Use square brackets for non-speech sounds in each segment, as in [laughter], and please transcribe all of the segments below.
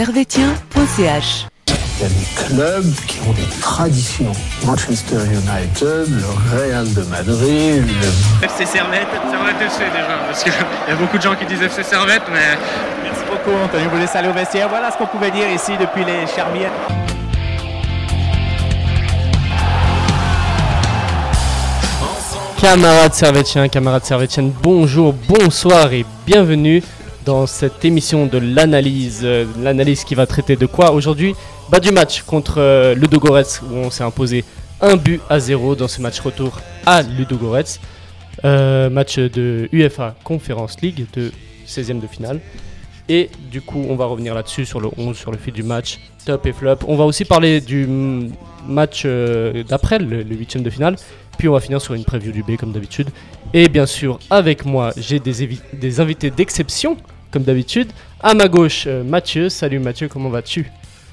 servetien.ch. Il y a des clubs qui ont des traditions. Manchester United, le Real de Madrid, le FC Servette, Servette FC déjà, parce qu'il [laughs] y a beaucoup de gens qui disent FC Servette, mais Merci beaucoup, Anthony. Vous laisse aller au vestiaire. Voilà ce qu'on pouvait dire ici depuis les Charmières. Camarades servétiens, camarades servétiennes, bonjour, bonsoir et bienvenue dans cette émission de l'analyse. Euh, L'analyse qui va traiter de quoi aujourd'hui? Bah du match contre euh, Ludogorets où on s'est imposé un but à zéro dans ce match retour à Ludogorets. Euh, match de UEFA Conference League de 16e de finale. Et du coup, on va revenir là-dessus sur le 11, sur le fil du match, top et flop. On va aussi parler du match euh, d'après, le, le 8 de finale. Puis on va finir sur une preview du B comme d'habitude. Et bien sûr, avec moi, j'ai des invités d'exception, comme d'habitude. À ma gauche, euh, Mathieu. Salut Mathieu, comment vas-tu?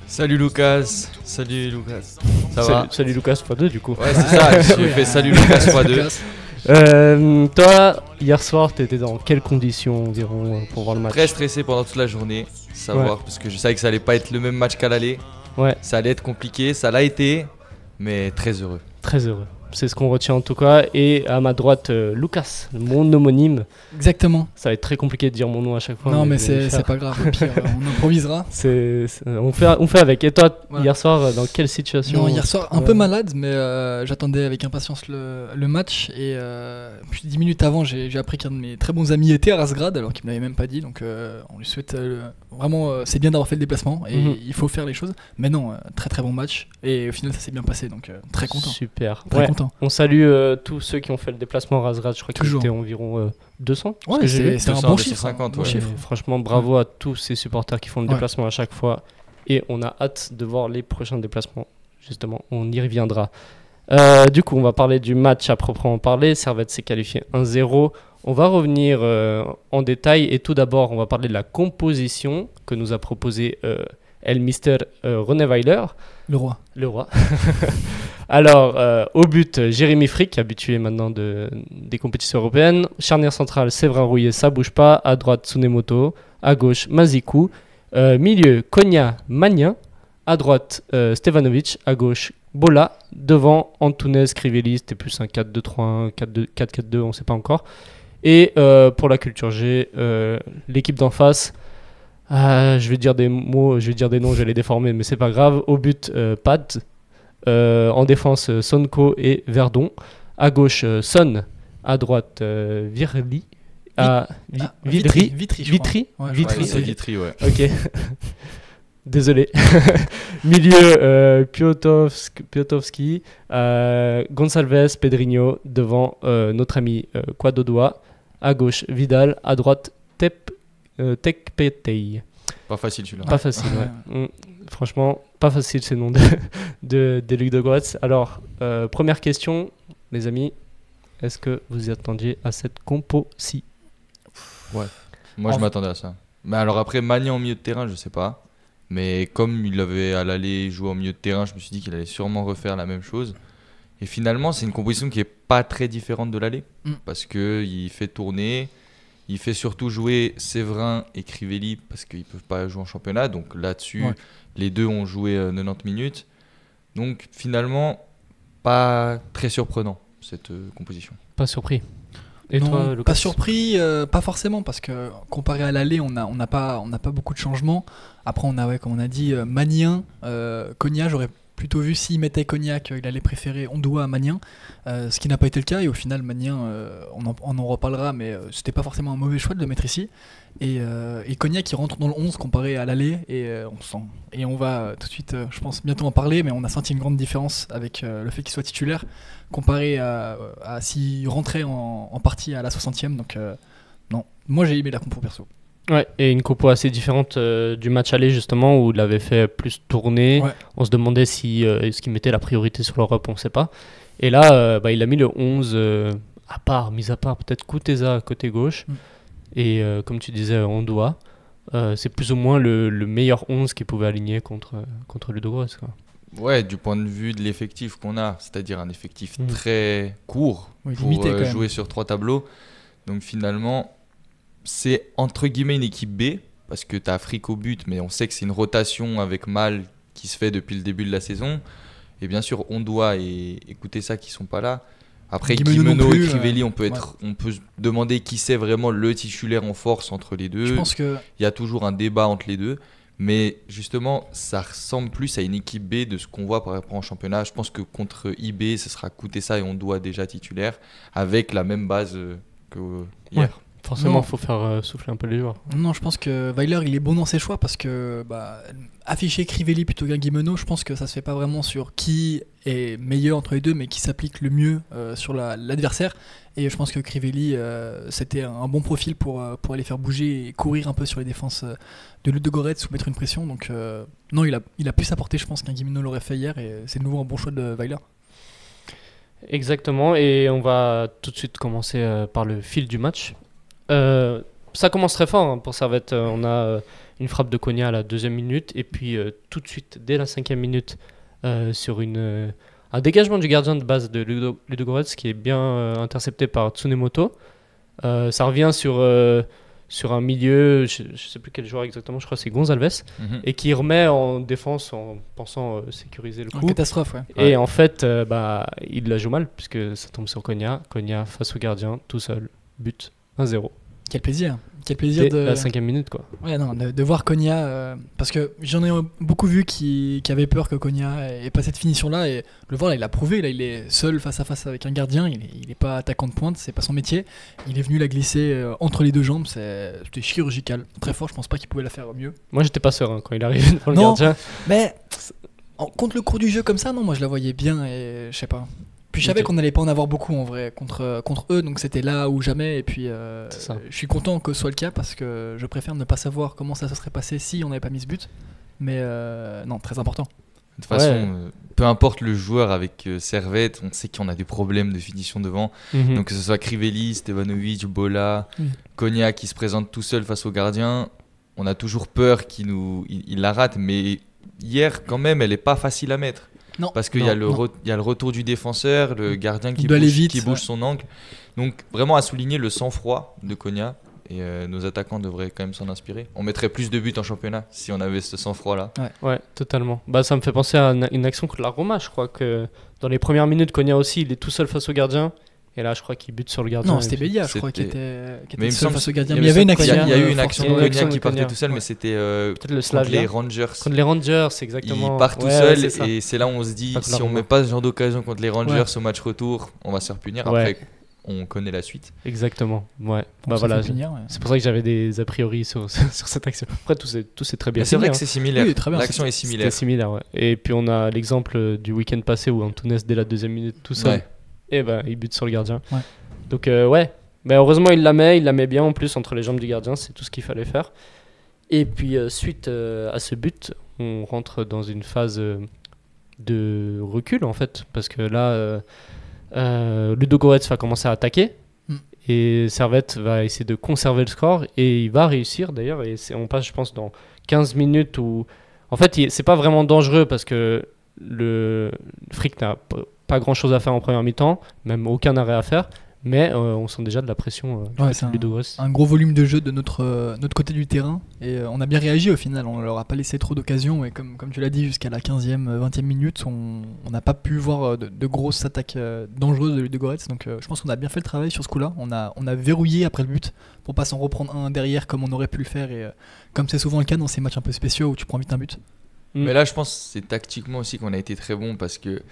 Salut Lucas, salut Lucas. Ça salut, va? salut Lucas x2 du coup. Ouais, c'est ça, [laughs] j'ai fait salut Lucas x2. Euh, toi, hier soir, t'étais dans quelles conditions environ euh, pour voir le match? Très stressé pendant toute la journée, savoir, parce que je savais que ça allait pas être le même match qu'à l'aller. Ouais. Ça allait être compliqué, ça l'a été, mais très heureux. Très heureux. C'est ce qu'on retient en tout cas. Et à ma droite, euh, Lucas, mon homonyme. Exactement. Ça va être très compliqué de dire mon nom à chaque fois. non, mais le c'est pas grave. Au pire, [laughs] on improvisera. C'est- on, fait, on fait avec. Et toi, Voilà. hier soir, dans quelle situation Non, hier soir, un Ouais. peu malade, mais euh, j'attendais avec impatience le, le match. Et euh, puis dix minutes avant, j'ai appris qu'un de mes très bons amis était à Rasgrad, alors qu'il me l'avait même pas dit. Donc euh, on lui souhaite vraiment, c'est bien d'avoir fait le déplacement et Mhm. il faut faire les choses. Mais non, très très bon match. Et au final, ça s'est bien passé, donc très content. Super. Très Ouais. content. On salue euh, tous ceux qui ont fait le déplacement Razgrad. Je crois qu'il Toujours. était environ euh, 200. ce Ouais, que j'ai c'est un 200, bon 250, chiffre. un bon ouais. chiffre. Et franchement, bravo à tous ces supporters qui font le Ouais. déplacement à chaque fois. Et on a hâte de voir les prochains déplacements. Justement, on y reviendra. Euh, du coup, on va parler du match à proprement parler. Servette s'est qualifié 1-0. On va revenir euh, en détail. Et tout d'abord, on va parler de la composition que nous a proposé euh, El Mister euh, René Weiler. Le roi. Le roi. [laughs] Alors, euh, au but, Jérémy Frick, habitué maintenant de, des compétitions européennes. Charnière centrale, Séverin Rouillet, ça bouge pas. À droite, Tsunemoto. À gauche, Mazikou. Euh, milieu, Konya, Magnin. À droite, euh, Stevanovic. À gauche, Bola. Devant, Antunes, Crivelli. C'était plus un 4-2-3-1, 4-2- 4-4-2, on ne sait pas encore. Et euh, pour la culture G, l'équipe d'en face. Ah, je vais dire des mots, je vais dire des noms, je vais les déformer, mais c'est pas grave. Au but, euh, Pat. Euh, en défense, euh, Sonko et Verdon. À gauche, euh, Son. À droite, euh, Virli. À Vi- Ah. Vitry. Vitry Ouais, je Vitry, Ouais, ok. Guitry, ouais. Ok. Désolé. [laughs] Milieu, euh, Piotovsk- Piotovski, euh, Gonçalves, Pedrinho, devant euh, notre ami euh, Quadodoa. À gauche, Vidal. À droite, Tep, euh, Tekpetei. Pas facile celui-là. Pas facile, ouais. Mm. Franchement, pas facile ces noms de, [laughs] de, des Luc de Goretz. Alors, euh, première question, les amis. Est-ce que vous y attendiez à cette compo-ci? Moi, En- je m'attendais à ça. Mais alors après, Magnan en milieu de terrain, je sais pas. Mais comme il avait à l'aller jouer au milieu de terrain, je me suis dit qu'il allait sûrement refaire la même chose. Et finalement, c'est une composition qui est pas très différente de l'aller. Mm. Parce que il fait tourner. Il fait surtout jouer Séverin et Crivelli parce qu'ils peuvent pas jouer en championnat. Donc là-dessus, Ouais. les deux ont joué euh, 90 minutes. Donc finalement, pas très surprenant cette euh, composition. Pas surpris. Et non, toi, Lucas? pas surpris, euh, pas forcément, parce que comparé à l'aller, on n'a on n'a pas, on n'a pas beaucoup de changements. Après, on a, ouais, comme on a dit, euh, Magnien, euh, Cognac, j'aurais plutôt vu s'il mettait Cognac, euh, il allait préférer Ondoa à Magnien, euh, ce qui n'a pas été le cas. Et au final, Magnien, euh, on, en, reparlera, mais euh, c'était pas forcément un mauvais choix de le mettre ici. Et, Cognac qui rentre dans le 11 comparé à l'aller, et on. Et on va tout de suite, je pense, bientôt en parler, mais on a senti une grande différence avec le fait qu'il soit titulaire comparé à, s'il rentrait en, en partie à la 60e. Donc, non, moi j'ai aimé la compo perso. Ouais, et une compo assez différente euh, du match aller justement où il avait fait plus tourner. Ouais. On se demandait si euh, est-ce qu'il mettait la priorité sur l'Europe, on ne sait pas. Et là, euh, bah, il a mis le 11 euh, à part, mis à part peut-être Kuteza à côté gauche. Mm. Et euh, comme tu disais, Ondoa. Euh, c'est plus ou moins le, le meilleur 11 qu'il pouvait aligner contre, contre Ludogorets. quoi. Ouais, du point de vue de l'effectif qu'on a, c'est-à-dire un effectif Mhm. très court Oui, pour limité, euh, jouer sur trois tableaux. Donc finalement, c'est entre guillemets une équipe B parce que tu as Frick au but, mais on sait que c'est une rotation avec Mal qui se fait depuis le début de la saison. Et bien sûr, on doit et écouter ça qui sont pas là. Après, plus, et Crivelli, euh, on peut, être, on peut se demander qui c'est vraiment le titulaire en force entre les deux. Je pense que Il y a toujours un débat entre les deux. Mais justement, ça ressemble plus à une équipe B de ce qu'on voit par rapport en championnat. Je pense que contre IB, ce sera coûter ça et on doit déjà titulaire avec la même base euh, que euh, hier. Forcément, Non. il faut faire euh, souffler un peu les joueurs. Non, je pense que Weiler, il est bon dans ses choix parce que bah, afficher Crivelli plutôt qu'un Guimeno, je pense que ça se fait pas vraiment sur qui est meilleur entre les deux, mais qui s'applique le mieux euh, sur la- l'adversaire. Et je pense que Crivelli, euh, c'était un bon profil pour, euh, pour aller faire bouger et courir un peu sur les défenses de Ludogorets ou mettre une pression. Donc, euh, non, il a, il a plus apporté, je pense, qu'un Guimeno l'aurait fait hier. Et c'est de nouveau un bon choix de Weiler. Exactement, et on va tout de suite commencer par le fil du match. Euh, ça commence très fort hein, pour Servette. Euh, on a euh, une frappe de Konya à la deuxième minute, et puis euh, tout de suite, dès la cinquième minute, euh, sur une, euh, un dégagement du gardien de base de Ludo, Ludogorets qui est bien euh, intercepté par Tsunemoto. Euh, ça revient sur, euh, sur un milieu, je ne sais plus quel joueur exactement, je crois que c'est Gonzalves, Mhm. et qui remet en défense en pensant euh, sécuriser le En coup. catastrophe, ouais. Et en fait, euh, bah, il la joue mal puisque ça tombe sur Konya. Konya face au gardien, tout seul, but 1-0. Quel plaisir. Quel plaisir Dès de. la cinquième minute, quoi. Ouais, non, de, de voir Konya, euh, parce que j'en ai beaucoup vu qui, qui avaient peur que Konya ait pas cette finition-là, et le voir, là, il a prouvé, là, il est seul face à face avec un gardien, il est, il est pas attaquant de pointe, c'est pas son métier, il est venu la glisser euh, entre les deux jambes, c'était chirurgical, très fort, je pense pas qu'il pouvait la faire mieux. Moi, j'étais pas serein quand il arrive devant le Non. gardien. Mais en- contre le cours du jeu comme ça, non, moi je la voyais bien, et je sais pas. Puis je savais qu'on allait pas en avoir beaucoup en vrai contre, contre eux, donc c'était là ou jamais. Et puis euh, je suis content que ce soit le cas parce que je préfère ne pas savoir comment ça se serait passé si on n'avait pas mis ce but. Mais euh, non, très important. De toute façon, Ouais. euh, peu importe le joueur avec euh, Servette, on sait qu'on a des problèmes de finition devant. Mhm. Donc que ce soit Crivelli, Stevanovic, Bola, Mm. Konya qui se présente tout seul face au gardien, on a toujours peur qu'il nous, il, il la rate. Mais hier, quand même, elle est pas facile à mettre. Non. Parce qu'il y, a le y a retour du défenseur, le gardien qui bouge, vite, qui bouge ouais. son angle. Donc vraiment à souligner le sang-froid de Konya. Et euh, nos attaquants devraient quand même s'en inspirer. On mettrait plus de buts en championnat si on avait ce sang-froid-là. Ouais, totalement. Bah, ça me fait penser à une, une action contre la Roma. Je crois que dans les premières minutes, Konya aussi, il est tout seul face au gardien. Et là, je crois qu'il bute sur le gardien. Non, c'était Bélia, je crois, qui était, qui Mais était il me seul semble face au gardien. y Mais il y avait une action. il y a eu euh, une action Il y de a une Konya action qui partait tout seul, mais c'était euh, Peut-être le contre Slavia. les Rangers. Contre les Rangers, exactement. Il part tout seul c'est et c'est là où on se dit si on Roma. met pas ce genre d'occasion contre les Rangers au match retour, on va se faire punir. Après, on connaît la suite. Exactement. Ouais. Bah voilà. ouais. C'est pour ça que j'avais des a priori sur, [laughs] sur cette action. Après, tout s'est tout s'est très bien c'est vrai hein. que c'est similaire. Oui, très bien, L'action est C'était similaire. similaire, ouais. Et puis on a l'exemple du week-end passé où Antunes, dès la deuxième minute, tout seul, Ouais. Et ben il bute sur le gardien. Ouais. Donc euh, ouais, mais heureusement il la met, il la met bien en plus entre les jambes du gardien, c'est tout ce qu'il fallait faire. Et puis euh, suite euh, à ce but, on rentre dans une phase de recul en fait, parce que là, Ludo Goretz va commencer à attaquer. Mm. Et Servette va essayer de conserver le score et il va réussir d'ailleurs. Et on passe, je pense, dans 15 minutes où. En fait, c'est pas vraiment dangereux parce que le Frick n'a pas grand chose à faire en première mi-temps, même aucun arrêt à faire. Mais euh, on sent déjà de la pression euh, Ouais, côté c'est de un- Ludo Goretz. un gros volume de jeu de notre, euh, notre côté du terrain et euh, on a bien réagi au final, on leur a pas laissé trop d'occasions et comme, comme tu l'as dit jusqu'à la 15e, euh, 20e minute on n'a pas pu voir euh, de, de grosses attaques euh, dangereuses de, de Goretz donc euh, je pense qu'on a bien fait le travail sur ce coup là, on a, on a verrouillé après le but pour pas s'en reprendre un derrière comme on aurait pu le faire et euh, comme c'est souvent le cas dans ces matchs un peu spéciaux où tu prends vite un but. Mm. Mais là, je pense que c'est tactiquement aussi qu'on a été très bon parce que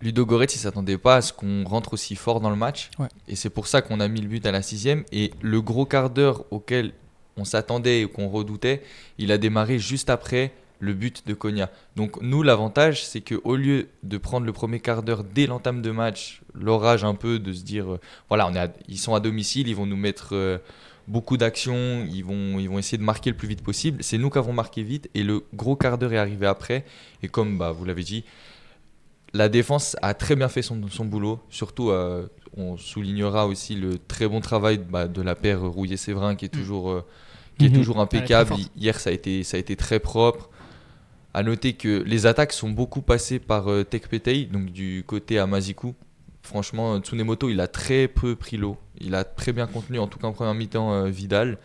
Ludo Goretz, il s'attendait pas à ce qu'on rentre aussi fort dans le match. Ouais. Et c'est pour ça qu'on a mis le but à la sixième. Et le gros quart d'heure auquel on s'attendait et qu'on redoutait, il a démarré juste après le but de Konya. Donc nous, l'avantage, c'est que au lieu de prendre le premier quart d'heure dès l'entame de match, l'orage un peu, de se dire, euh, voilà, on est à- ils sont à domicile, ils vont nous mettre euh, beaucoup d'actions, ils vont, ils vont essayer de marquer le plus vite possible. C'est nous qui avons marqué vite et le gros quart d'heure est arrivé après. Et comme bah, vous l'avez dit, la défense a très bien fait son, son boulot. Surtout, euh, on soulignera aussi le très bon travail bah, de la paire Rouillet-Séverin qui est toujours, euh, qui est Mhm. toujours impeccable. Hier, ça a, été, ça a été très propre. À noter que les attaques sont beaucoup passées par euh, Tekpetei, donc du côté Amaziku. Franchement, Tsunemoto, il a très peu pris l'eau. Il a très bien contenu, en tout cas en première mi-temps, euh, Vidal.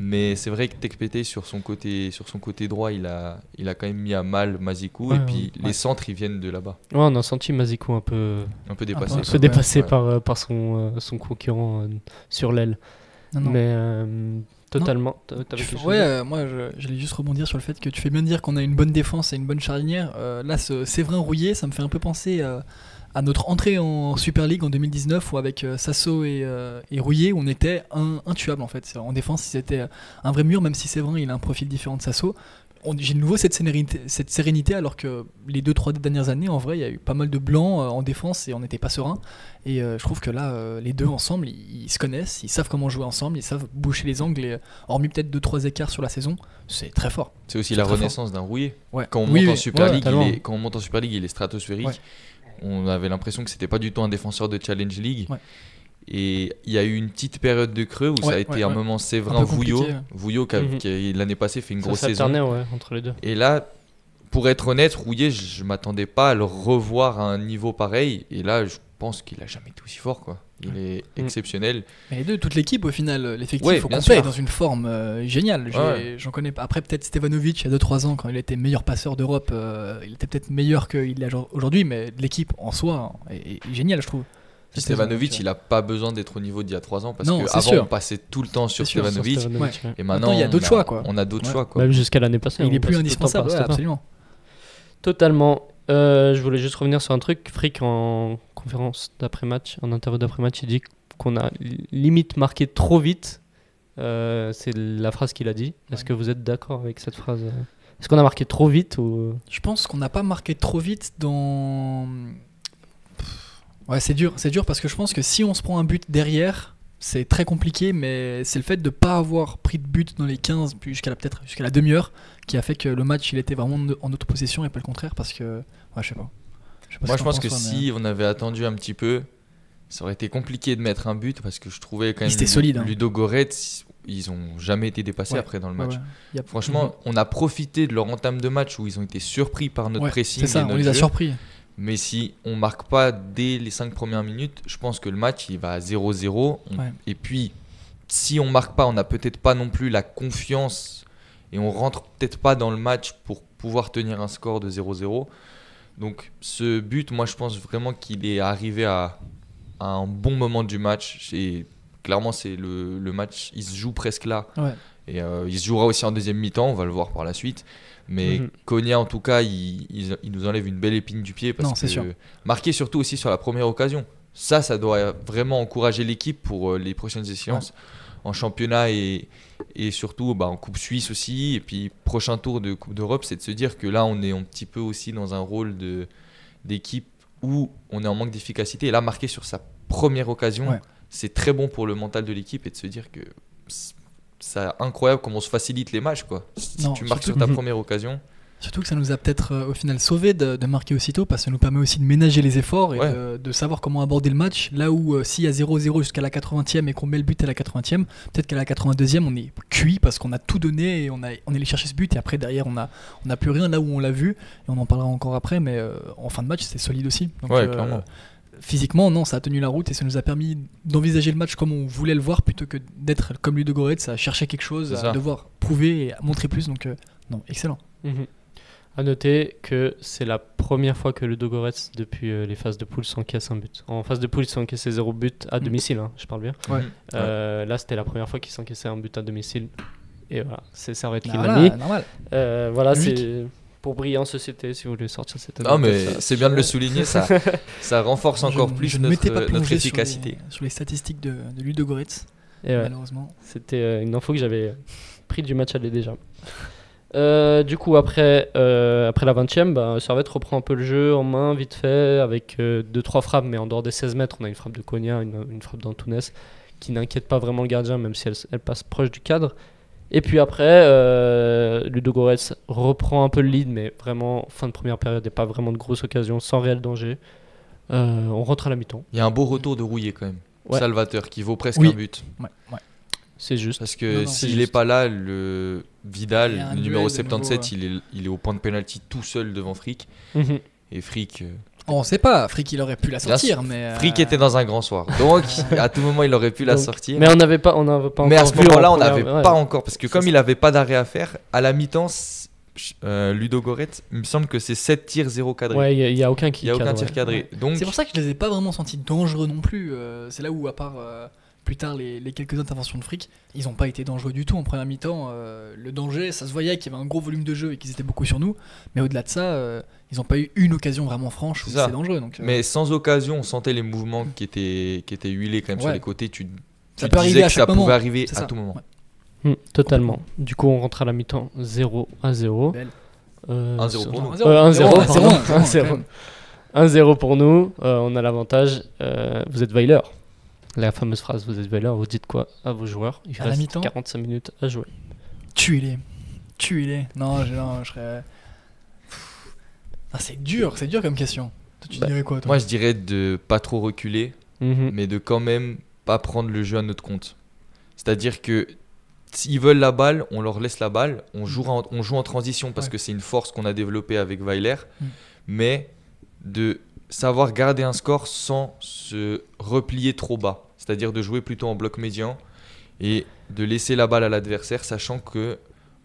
Mais c'est vrai que Tekpete sur son côté sur son côté droit, il a il a quand même mis à mal Mazikou Ouais, et puis ouais. les centres ils viennent de là-bas, Ouais, on a senti Mazikou un peu, un peu dépassé. un peu dépassé ouais. par, euh, par son, euh, son concurrent euh, sur l'aile. Mais euh, totalement. Tu ouais, euh, moi je- j'allais juste rebondir sur le fait que tu fais bien dire qu'on a une bonne défense et une bonne charnière. Euh, là, ce Séverin Rouillet, ça me fait un peu penser euh, à notre entrée en Super League en 2019 où avec euh, Sasso et, euh, et Rouillet, on était un, intuable en fait. C'est- En défense, c'était un vrai mur, même si Séverin il a un profil différent de Sasso. J'ai de nouveau cette sérénité, cette sérénité alors que les deux trois dernières années, en vrai, il y a eu pas mal de blancs euh, en défense et on n'était pas serein. Et euh, je trouve que là, euh, les deux ensemble, ils, ils se connaissent, ils savent comment jouer ensemble, ils savent boucher les angles. Et, euh, hormis peut-être 2-3 écarts sur la saison, c'est très fort. C'est aussi C'est la renaissance d'un rouillé. Ouais. Quand on Oui, monte en Super ouais, League, il est, quand on monte en Super League, il est stratosphérique. Ouais. On avait l'impression que c'était pas du tout un défenseur de Challenge League. Ouais. Et il y a eu une petite période de creux où ça a été ouais, un ouais. moment Séverin Vouillot, qui, Mhm. qui l'année passée fait une Ça grosse saison. entre les deux. Et là, pour être honnête, Rouillet, je, je m'attendais pas à le revoir à un niveau pareil. Et là, je pense qu'il a jamais été aussi fort, quoi. Il est Mm. exceptionnel. Mais les deux, toute l'équipe au final, l'effectif Ouais, au bien complet sûr. est dans une forme euh, géniale. Ouais. J'en connais pas. Après, peut-être Stevanovic, il y a 2-3 ans, quand il était meilleur passeur d'Europe, euh, il était peut-être meilleur qu'il est aujourd'hui, mais l'équipe en soi est, est géniale, je trouve. Stevanovic, il a pas besoin d'être au niveau d'il y a 3 ans parce Non, que c'est avant sûr. on passait tout le temps sur Stevanovic. Ouais. Et Maintenant, il y a d'autres choix, quoi. On a d'autres Ouais. choix, quoi. Même jusqu'à l'année passée. Il est plus indispensable, absolument. Totalement. Euh, je voulais juste revenir sur un truc. Frick, en conférence d'après-match, en interview d'après-match, il dit qu'on a limite marqué trop vite. Euh, c'est la phrase qu'il a dit. Est-ce Ouais. que vous êtes d'accord avec cette phrase euh Est-ce qu'on a marqué trop vite ou... Je pense qu'on n'a pas marqué trop vite dans. Ouais, c'est dur, c'est dur parce que je pense que si on se prend un but derrière, c'est très compliqué, mais c'est le fait de ne pas avoir pris de but dans les 15, puis jusqu'à la, peut-être jusqu'à la demi-heure, qui a fait que le match il était vraiment en notre possession et pas le contraire parce que. Ouais, je sais pas. Je Moi, je pense que mais- si on avait attendu un petit peu, ça aurait été compliqué de mettre un but parce que je trouvais quand même solides, hein. Ludo Goretz, ils ont jamais été dépassés Ouais, après dans le match. ouais. Y a- Franchement, on a profité de leur entame de match où ils ont été surpris par notre Ouais, pressing c'est ça, et on les a jeu. surpris. Mais si on marque pas dès les 5 premières minutes, je pense que le match il va à 0-0. On- Ouais. Et puis, si on marque pas, on n'a peut-être pas non plus la confiance et on rentre peut-être pas dans le match pour pouvoir tenir un score de 0-0. Donc, ce but, moi je pense vraiment qu'il est arrivé à, à un bon moment du match. Et clairement, c'est le, le match, il se joue presque là. Ouais. Et euh, il se jouera aussi en deuxième mi-temps, on va le voir par la suite. Mais Mhm. Konya, en tout cas, il, il- il nous enlève une belle épine du pied. Parce Non, que sûr. Marqué surtout aussi sur la première occasion. Ça, ça doit vraiment encourager l'équipe pour euh, les prochaines échéances en championnat et, et surtout bah, en Coupe Suisse aussi. Et puis, prochain tour de Coupe d'Europe, c'est de se dire que là, on est un petit peu aussi dans un rôle de- d'équipe où on est en manque d'efficacité. Et là, marqué sur sa première occasion, Ouais. c'est très bon pour le mental de l'équipe et de se dire que c'est- incroyable comment on se facilite les matchs. Quoi. Si Non, tu marques surtout- sur ta première occasion, Surtout que ça nous a peut-être euh, au final sauvé de, de marquer aussitôt parce que ça nous permet aussi de ménager les efforts et Ouais. de, de savoir comment aborder le match. Là où euh, s'il y a 0-0 jusqu'à la 80e et qu'on met le but à la 80e, peut-être qu'à la 82e on est cuit parce qu'on a tout donné et on, a, on est allé chercher ce but et après derrière on a, on a plus rien là où on l'a vu et on en parlera encore après mais euh, en fin de match c'était solide aussi. Donc, Ouais, euh, clairement. Physiquement, non, ça a tenu la route et ça nous a permis d'envisager le match comme on voulait le voir plutôt que d'être comme Ludo Goretz à chercher quelque chose, C'est à devoir prouver et à montrer plus. Donc, euh, non, excellent. Mhm. À noter que c'est la première fois que le Dogorets, depuis euh, les phases de poule, s'encaisse un but. En phase de poule, il s'encaissait zéro but à Mhm. domicile, hein, je parle bien. Ouais. Euh, Là, c'était la première fois qu'il s'encaissait un but à domicile. Et voilà, c'est été Voilà, l'ami. normal. Euh, voilà, c'est pour briller en société, si vous voulez sortir cette Non, mais c'est bien de le souligner, ça, [laughs] ça renforce encore Je- plus je ne m'étais pas notre, notre plongé sur les- efficacité. Sur les, statistiques de, de Ludo Goretz, Et ouais. malheureusement. C'était euh, une info que j'avais pris du match aller déjà. Euh, du coup, après, euh, après la 20ème, bah, Servette reprend un peu le jeu en main, vite fait, avec 2-3 frappes, mais en dehors des 16 mètres, on a une frappe de Konya, une, une frappe d'Antunes, qui n'inquiète pas vraiment le gardien, même si elle, elle passe proche du cadre. Et puis après, euh, Ludo Goretz reprend un peu le lead, mais vraiment, fin de première période, il n'y a pas vraiment de grosses occasions, sans réel danger. Euh, on rentre à la mi-temps, Il y a un beau retour de Rouillé quand même. Ouais. Salvateur qui vaut presque Oui. un but. Ouais, ouais. C'est juste. Parce que s'il n'est pas là, le Vidal, le numéro duel de 77, nouveau, il, est, il est au point de penalty tout seul devant Frick. Mhm. Et Frick, euh, On sait pas, Frick il aurait pu la sortir, mais. euh, Frick était dans un grand soir. Donc, [laughs] à tout moment, il aurait pu la Donc, sortir. Mais on n'avait pas, on n'avait pas Mais à encore ce moment-là, on n'avait ouais. pas encore. Parce que comme ça. il n'avait pas d'arrêt à faire, à la mi-temps, euh, Ludo Goret, il me semble que c'est 7 tirs, 0 cadré. Ouais, il n'y a, aucun il qui n'y a aucun tir ouais. cadré. Donc, C'est pour ça que je les ai pas vraiment sentis dangereux non plus. euh, c'est là où, à part euh, plus tard les, les quelques interventions de fric, ils ont pas été dangereux du tout en première mi-temps. euh, le danger, ça se voyait qu'il y avait un gros volume de jeu et qu'ils étaient beaucoup sur nous. Mais au-delà de ça, euh, ils ont pas eu une occasion vraiment franche où C'est dangereux. Donc, euh, mais sans occasion, on sentait les mouvements qui étaient, qui étaient huilés quand même sur les côtés. Tu, Ça tu peut disais que ça moment. pouvait arriver à ça. tout moment. Ouais. Hmm, totalement. Du coup, on rentre à la mi-temps 0 à 0. Belle. Euh, 1-0 sur- pour nous. Non, Euh, 1-0, zéro, pardon. zéro, zéro, [laughs] 1-0. quand même. 1-0 pour nous, on a l'avantage. euh, vous êtes Weiler. La fameuse phrase, vous êtes Weiler, vous dites quoi à vos joueurs? Il À la reste mi-temps? 45 minutes à jouer. Tuez-les. Tuez-les. Non, je, non, je serais. Ah, c'est dur, c'est dur comme question. Toi, tu Bah, dirais quoi, toi? Moi, je dirais de pas trop reculer, Mhm. mais de quand même pas prendre le jeu à notre compte. C'est-à-dire que s'ils veulent la balle, on leur laisse la balle, on joue en, on joue en transition parce Ouais. que c'est une force qu'on a développée avec Weiler, Mm. mais de savoir garder un score sans se replier trop bas. C'est-à-dire de jouer plutôt en bloc médian et de laisser la balle à l'adversaire, sachant que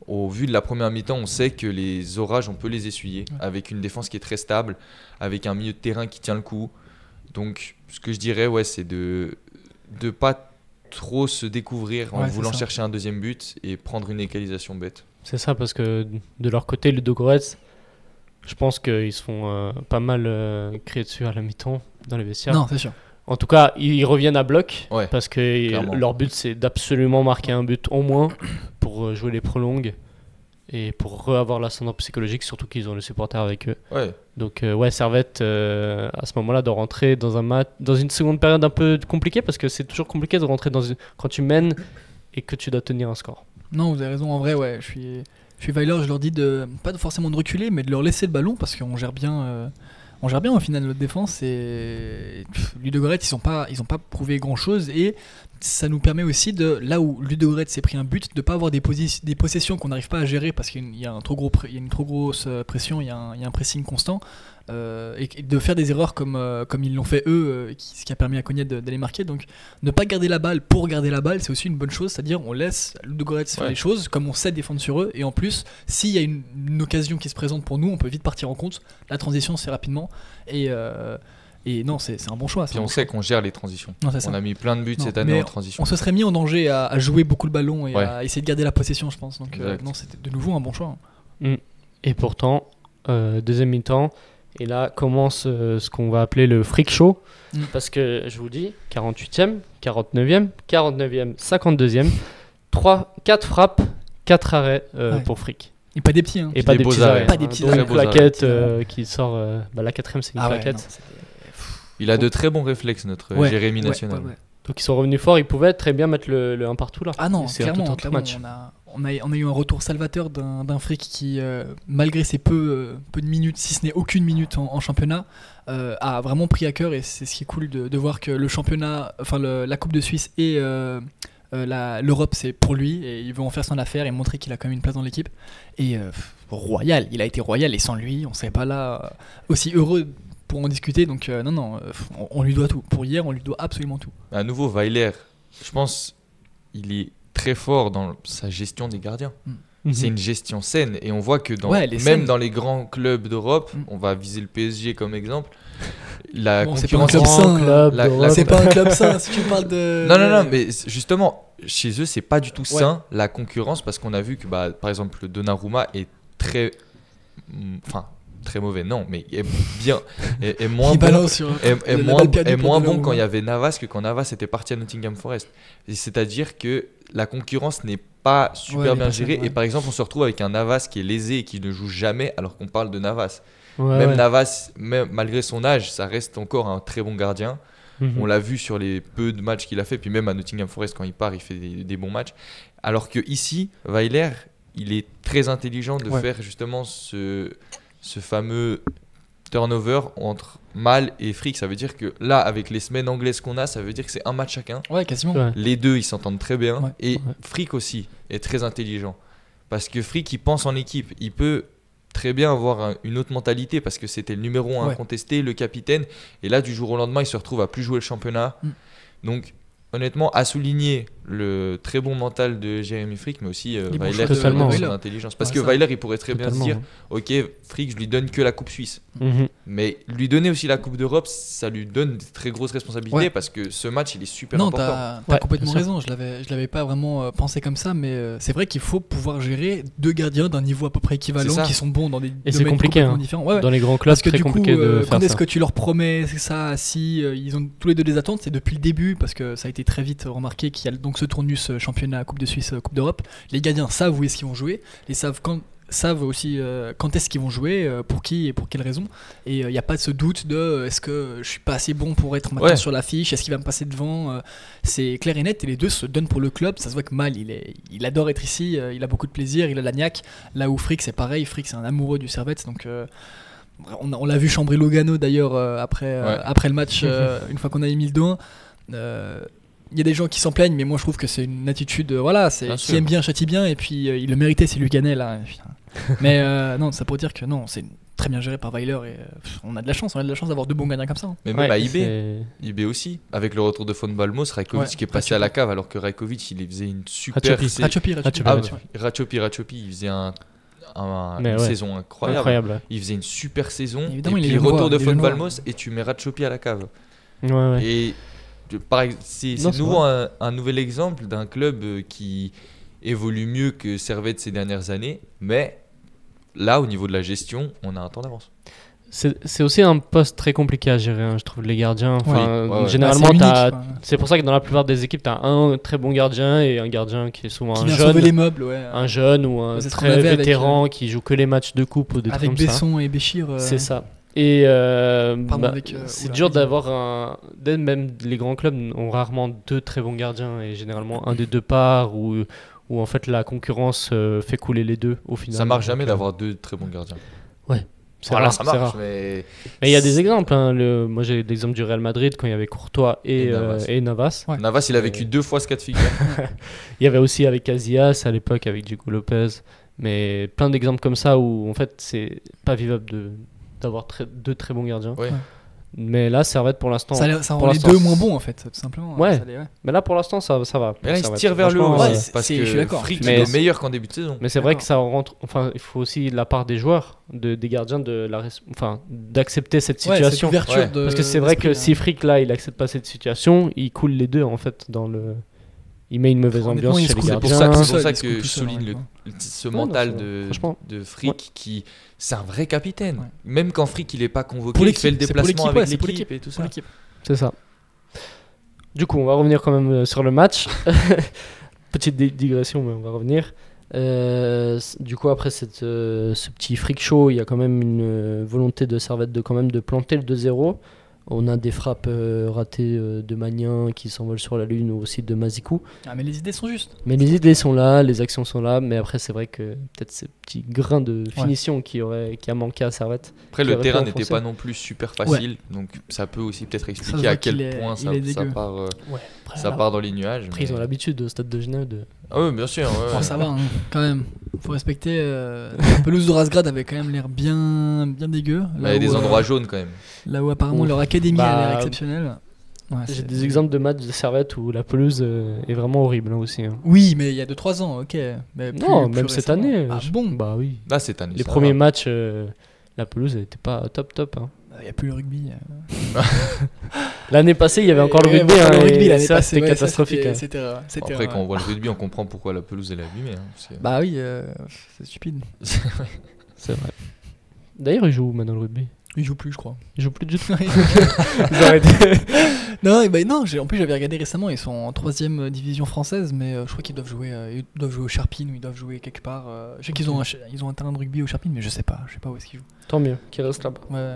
au vu de la première mi-temps, on sait que les orages, on peut les essuyer Ouais. avec une défense qui est très stable, avec un milieu de terrain qui tient le coup. Donc, ce que je dirais, ouais, c'est de de pas trop se découvrir en Ouais, voulant chercher un deuxième but et prendre une égalisation bête. C'est ça, parce que de leur côté, le Goretz, je pense qu'ils se font euh, pas mal euh, crier dessus à la mi-temps dans les vestiaires. Non, c'est sûr. En tout cas, ils reviennent à bloc Ouais, parce que clairement. leur but c'est d'absolument marquer un but au moins pour euh, jouer les prolongues et pour avoir l'ascendant psychologique, surtout qu'ils ont les supporters avec eux. Ouais, Donc euh, ouais, Servette euh, à ce moment-là doit rentrer dans un match, dans une seconde période un peu compliquée parce que c'est toujours compliqué de rentrer dans une... quand tu mènes et que tu dois tenir un score. Non, vous avez raison. En vrai, ouais, je suis, je suis Weiler. Je leur dis de pas de forcément de reculer, mais de leur laisser le ballon parce qu'on gère bien. euh, on gère bien au final notre défense et Ludogorets ils ont pas ils ont pas prouvé grand chose et ça nous permet aussi de là où Ludogorets s'est pris un but de pas avoir des, possessions qu'on n'arrive pas à gérer parce qu'il y a une- trop grosse euh, pression il y a un pressing constant euh, et, et de faire des erreurs comme euh, comme ils l'ont fait eux euh, qui- ce qui a permis à Cognet d'aller marquer donc ne pas garder la balle pour garder la balle, c'est aussi une bonne chose, c'est-à-dire on laisse Ludogorets faire Ouais. les choses comme on sait défendre sur eux, et en plus, s'il y a une, une occasion qui se présente pour nous, on peut vite partir en compte. La transition, c'est rapidement, et, euh, et non, c'est c'est un bon choix. puis on bon sait qu'on gère les transitions. Non. On a mis plein de buts Non, cette année en transition. On se serait mis en danger à, à jouer beaucoup le ballon et Ouais. à essayer de garder la possession, je pense. Donc, euh, non, c'était de nouveau un bon choix. Et pourtant, euh, deuxième mi-temps, et là commence euh, ce qu'on va appeler le freak show. Mm. Parce que je vous dis, 48e, 49e, 49e, 52e, 3, 4 frappes, 4 arrêts euh, Ouais. pour freak. Et pas des petits. Hein. Et pas des des petits arrêts. arrêts. Pas des petits arrêts. une Très beaux arrêts. claquette euh, qui sort. euh, bah, la quatrième, c'est une Ah ouais, non, Il a de très bons réflexes, notre Ouais, Jérémy national. ouais, ouais. Donc ils sont revenus fort, ils pouvaient très bien mettre le, le 1 partout là. Ah non, Et c'est un clairement, tout clairement, match. On, a, on, a, eu un retour salvateur d'un fric qui, euh, malgré ses peu, euh, peu de minutes, si ce n'est aucune minute en, championnat, euh, a vraiment pris à cœur et c'est ce qui est cool de, voir que le championnat, enfin la Coupe de Suisse et l'Europe, c'est pour lui et il veut en faire son affaire et montrer qu'il a quand même une place dans l'équipe. Et royal, il a été royal et sans lui, on serait pas là aussi heureux pour en discuter. Donc non, non, on, on lui doit tout. Pour hier, on lui doit absolument tout. À nouveau, Weiler, je pense, il est très fort dans sa gestion des gardiens. Mhm. C'est une gestion saine et on voit que dans, Ouais, même saine. dans les grands clubs d'Europe, Mm. on va viser le PSG comme exemple, [laughs] la Bon, c'est pas un concurrence. club sain. C'est pas un club sain [laughs] si tu parles de. Non, non, non, mais justement, chez eux, c'est pas du tout Ouais. sain la concurrence parce qu'on a vu que, bah, par exemple, le Donnarumma est très. mm, Enfin, très mauvais, non, mais est bien. est, est moins Il bon, est, moins, est moins bon quand il y avait Navas que quand Navas était parti à Nottingham Forest. C'est-à-dire que la concurrence n'est pas super Ouais, bien gérée. ouais. Et par exemple, on se retrouve avec un Navas qui est lésé et qui ne joue jamais alors qu'on parle de Navas. Ouais, même. Navas, même, malgré son âge, ça reste encore un très bon gardien. Mhm. On l'a vu sur les peu de matchs qu'il a fait, puis même à Nottingham Forest quand il part, il fait des, des bons matchs. Alors que ici, Weiler, il est très intelligent de faire justement ce, ce fameux turnover entre Mal et Frick. Ça veut dire que là, avec les semaines anglaises qu'on a, ça veut dire que c'est un match chacun. Ouais, quasiment. Ouais. Les deux, ils s'entendent très bien. Ouais. Et Ouais. Frick aussi est très intelligent. Parce que Frick, il pense en équipe. Il peut très bien avoir un- une autre mentalité parce que c'était le numéro 1 Ouais. incontesté, le capitaine. Et là, du jour au lendemain, il se retrouve à plus jouer le championnat. Mm. Donc, honnêtement, à souligner le très bon mental de Jérémy Frick, mais aussi euh, Weiler Totalement. son Weiler. intelligence. Parce Ouais, que. Weiler, il pourrait très bien se dire Ok, Frick, je lui donne que la Coupe Suisse. Mhm. Mais lui donner aussi la Coupe d'Europe, ça lui donne de très grosses responsabilités Ouais. parce que ce match, il est super Non, important. t'as t'as Ouais, complètement raison. Je l'avais, je l'avais pas vraiment euh, pensé comme ça, mais euh, c'est vrai qu'il faut pouvoir gérer deux gardiens d'un niveau à peu près équivalent C'est qui sont bons dans des Et c'est domaines compliqué, complètement hein. différents. Ouais, ouais. Dans les grands clubs, coup, compliqué de euh, faire quand est-ce que tu leur promets ça Si euh, ils ont tous les deux des attentes, c'est depuis le début, parce que ça a été très vite remarqué qu'il y a donc ce tournus euh, championnat, Coupe de Suisse, euh, Coupe d'Europe. Les gardiens savent où est-ce qu'ils vont jouer, et savent quand savent aussi euh, quand est-ce qu'ils vont jouer, euh, pour qui et pour quelles raisons. Et il n'y a pas de ce doute de est-ce que je suis pas assez bon pour être maintenant Ouais. sur l'affiche, est-ce qu'il va me passer devant? C'est clair et net, et les deux se donnent pour le club. Ça se voit que Mal, il, est, il adore être ici, il a beaucoup de plaisir, il a la niaque. Là où Frick, c'est pareil, Frick, c'est un amoureux du Servette, donc. on, l'a vu chambrer Logano d'ailleurs après, Ouais. après le match, [laughs] une fois qu'on a mis le 2-1. Il y a des gens qui s'en plaignent, mais moi je trouve que c'est une attitude, euh, voilà, c'est Bien qui sûr. aime bien châtie bien, et puis euh, il le méritait, c'est lui Ganel là. putain. [laughs] mais euh, non, ça pour dire que non, c'est très bien géré par Weiler, et euh, pff, on a de la chance, on a de la chance d'avoir deux bons gardiens comme ça. hein. Mais même Ouais, à IB, c'est- IB aussi, avec le retour de Von Balmos, Rajkovic Ouais, qui est passé à la cave alors que Rajkovic il faisait une super Ratchopi. sais- Ratchopi, Ratchopi, Ratchopi, Ah, il faisait un, un- Mais une ouais. saison incroyable. Incroyable. Il faisait une super saison. Évidemment, et il est puis retour de il est. Balmos et tu mets Ratchopi à la cave. Ouais, ouais. Et par c'est Non, c'est nouveau un, un nouvel exemple d'un club euh, qui évolue mieux que Servette ces dernières années, mais là au niveau de la gestion, on a un temps d'avance. C'est c'est aussi un poste très compliqué à gérer, hein, je trouve, les gardiens. Enfin, Oui, ouais, ouais. Généralement, Ah, c'est t'as- unique, quoi. c'est pour ça que dans la plupart des équipes, tu as un très bon gardien et un gardien qui est souvent qui un vient jeune, les meubles, ouais. un jeune ou un très avec, vétéran qui joue que les matchs de coupe ou des trucs avec ça. Besson et Béchir. euh, C'est ça. Et euh, bah, euh, c'est dur d'avoir un. Même les grands clubs ont rarement deux très bons gardiens et généralement un des deux part ou où en fait la concurrence euh, fait couler les deux au final. Ça marche jamais d'avoir deux très bons gardiens. c'est Voilà, rare, ça c'est marche, rare. mais il y a des exemples. hein, le- moi j'ai l'exemple du Real Madrid quand il y avait Courtois et, Et euh, Navas. et Navas. Ouais. Navas il a Et- vécu deux fois ce cas de figure. [laughs] Il y avait aussi avec Casillas à l'époque avec Diego Lopez. Mais plein d'exemples comme ça où en fait c'est pas vivable de d'avoir très- deux très bons gardiens. Ouais. Mais là Servette pour l'instant. Ça, rend les deux moins bons en fait, tout simplement. Ouais. Ça les- ouais. Mais là pour l'instant ça, ça va. Mais là il se Servette. tire vers le haut ouais, c'est- parce c'est- je suis que d'accord. Frick Mais il est c'est- meilleur qu'en début de saison. Mais c'est vrai que ça rentre. Enfin, il faut aussi la part des joueurs, de, des gardiens, de la, res- enfin, d'accepter cette Ouais, cette situation. de- Parce que c'est vrai que si Frick là, il accepte pas cette situation, il coule les deux en fait dans le. Il met une mauvaise ambiance chez les coule C'est pour gardiens. ça, que- tout c'est pour ça que je souligne le- ce Ouais, mental de, de Frick qui c'est un vrai capitaine. Ouais. Même quand Frick il est pas convoqué, Pour il fait le déplacement avec l'équipe et tout ça. C'est ça. Du coup, on va revenir quand même euh, sur le match. [laughs] Petite di- digression, mais on va revenir. Euh, du coup, après cette, euh, ce petit freak show, il y a quand même une euh, volonté de Servette de quand même de planter le 2-0. On a des frappes euh, ratées euh, de Magnin qui s'envolent sur la lune ou aussi de Mazikou. Ah, mais les idées sont justes. Mais les idées sont là, les actions sont là, mais après c'est vrai que peut-être ces petits grains de finition qui aurait qui a manqué à Servette. Après le terrain n'était pas non plus super facile, donc ça peut aussi peut-être expliquer à quel est- point ça, part, euh, Ouais. Après, ça là, part dans les nuages. après, ils ont l'habitude au stade de Genève de. Ah oui, bien sûr. ouais, ça va, hein, quand même. Faut respecter. euh, la [laughs] pelouse de Rasgrad avait quand même l'air bien, bien dégueu. Là Il y a des où, euh, endroits jaunes quand même. Là où apparemment Ouf. leur académie a l'air Bah, exceptionnelle. Ouais, J'ai des exemples de matchs de Servette où la pelouse euh, est vraiment horrible hein, aussi. hein. Oui, mais il y a 2-3 ans, ok. Mais plus- non, plus même cette année. Ah bon Bah oui. Là cette année. Les premiers va. matchs, euh, la pelouse n'était pas top top. hein. Il n'y a plus le rugby. euh. [laughs] L'année passée, il y avait encore le Ouais, rugby. hein, le rugby et l'année ça, passée, c'était ouais, catastrophique. c'était- hein. C'était euh, c'était, Après, quand on voit le rugby, on comprend pourquoi la pelouse elle est abîmée. hein, Bah oui, euh, c'est stupide. [laughs] C'est vrai. D'ailleurs, ils jouent où maintenant le rugby? Ils jouent plus, je crois. Ils jouent plus du [laughs] tout. Ils ont arrêté. non, et bah, non j'ai- en plus j'avais regardé récemment, ils sont en 3ème division française, mais euh, je crois qu'ils doivent jouer euh, ils doivent jouer au Charpin ou ils doivent jouer quelque part. euh, je sais qu'ils ont, un, ils ont un terrain de rugby au Charpin, mais je sais pas, je sais pas où est-ce qu'ils jouent. Tant mieux qu'ils restent là-bas. Ouais.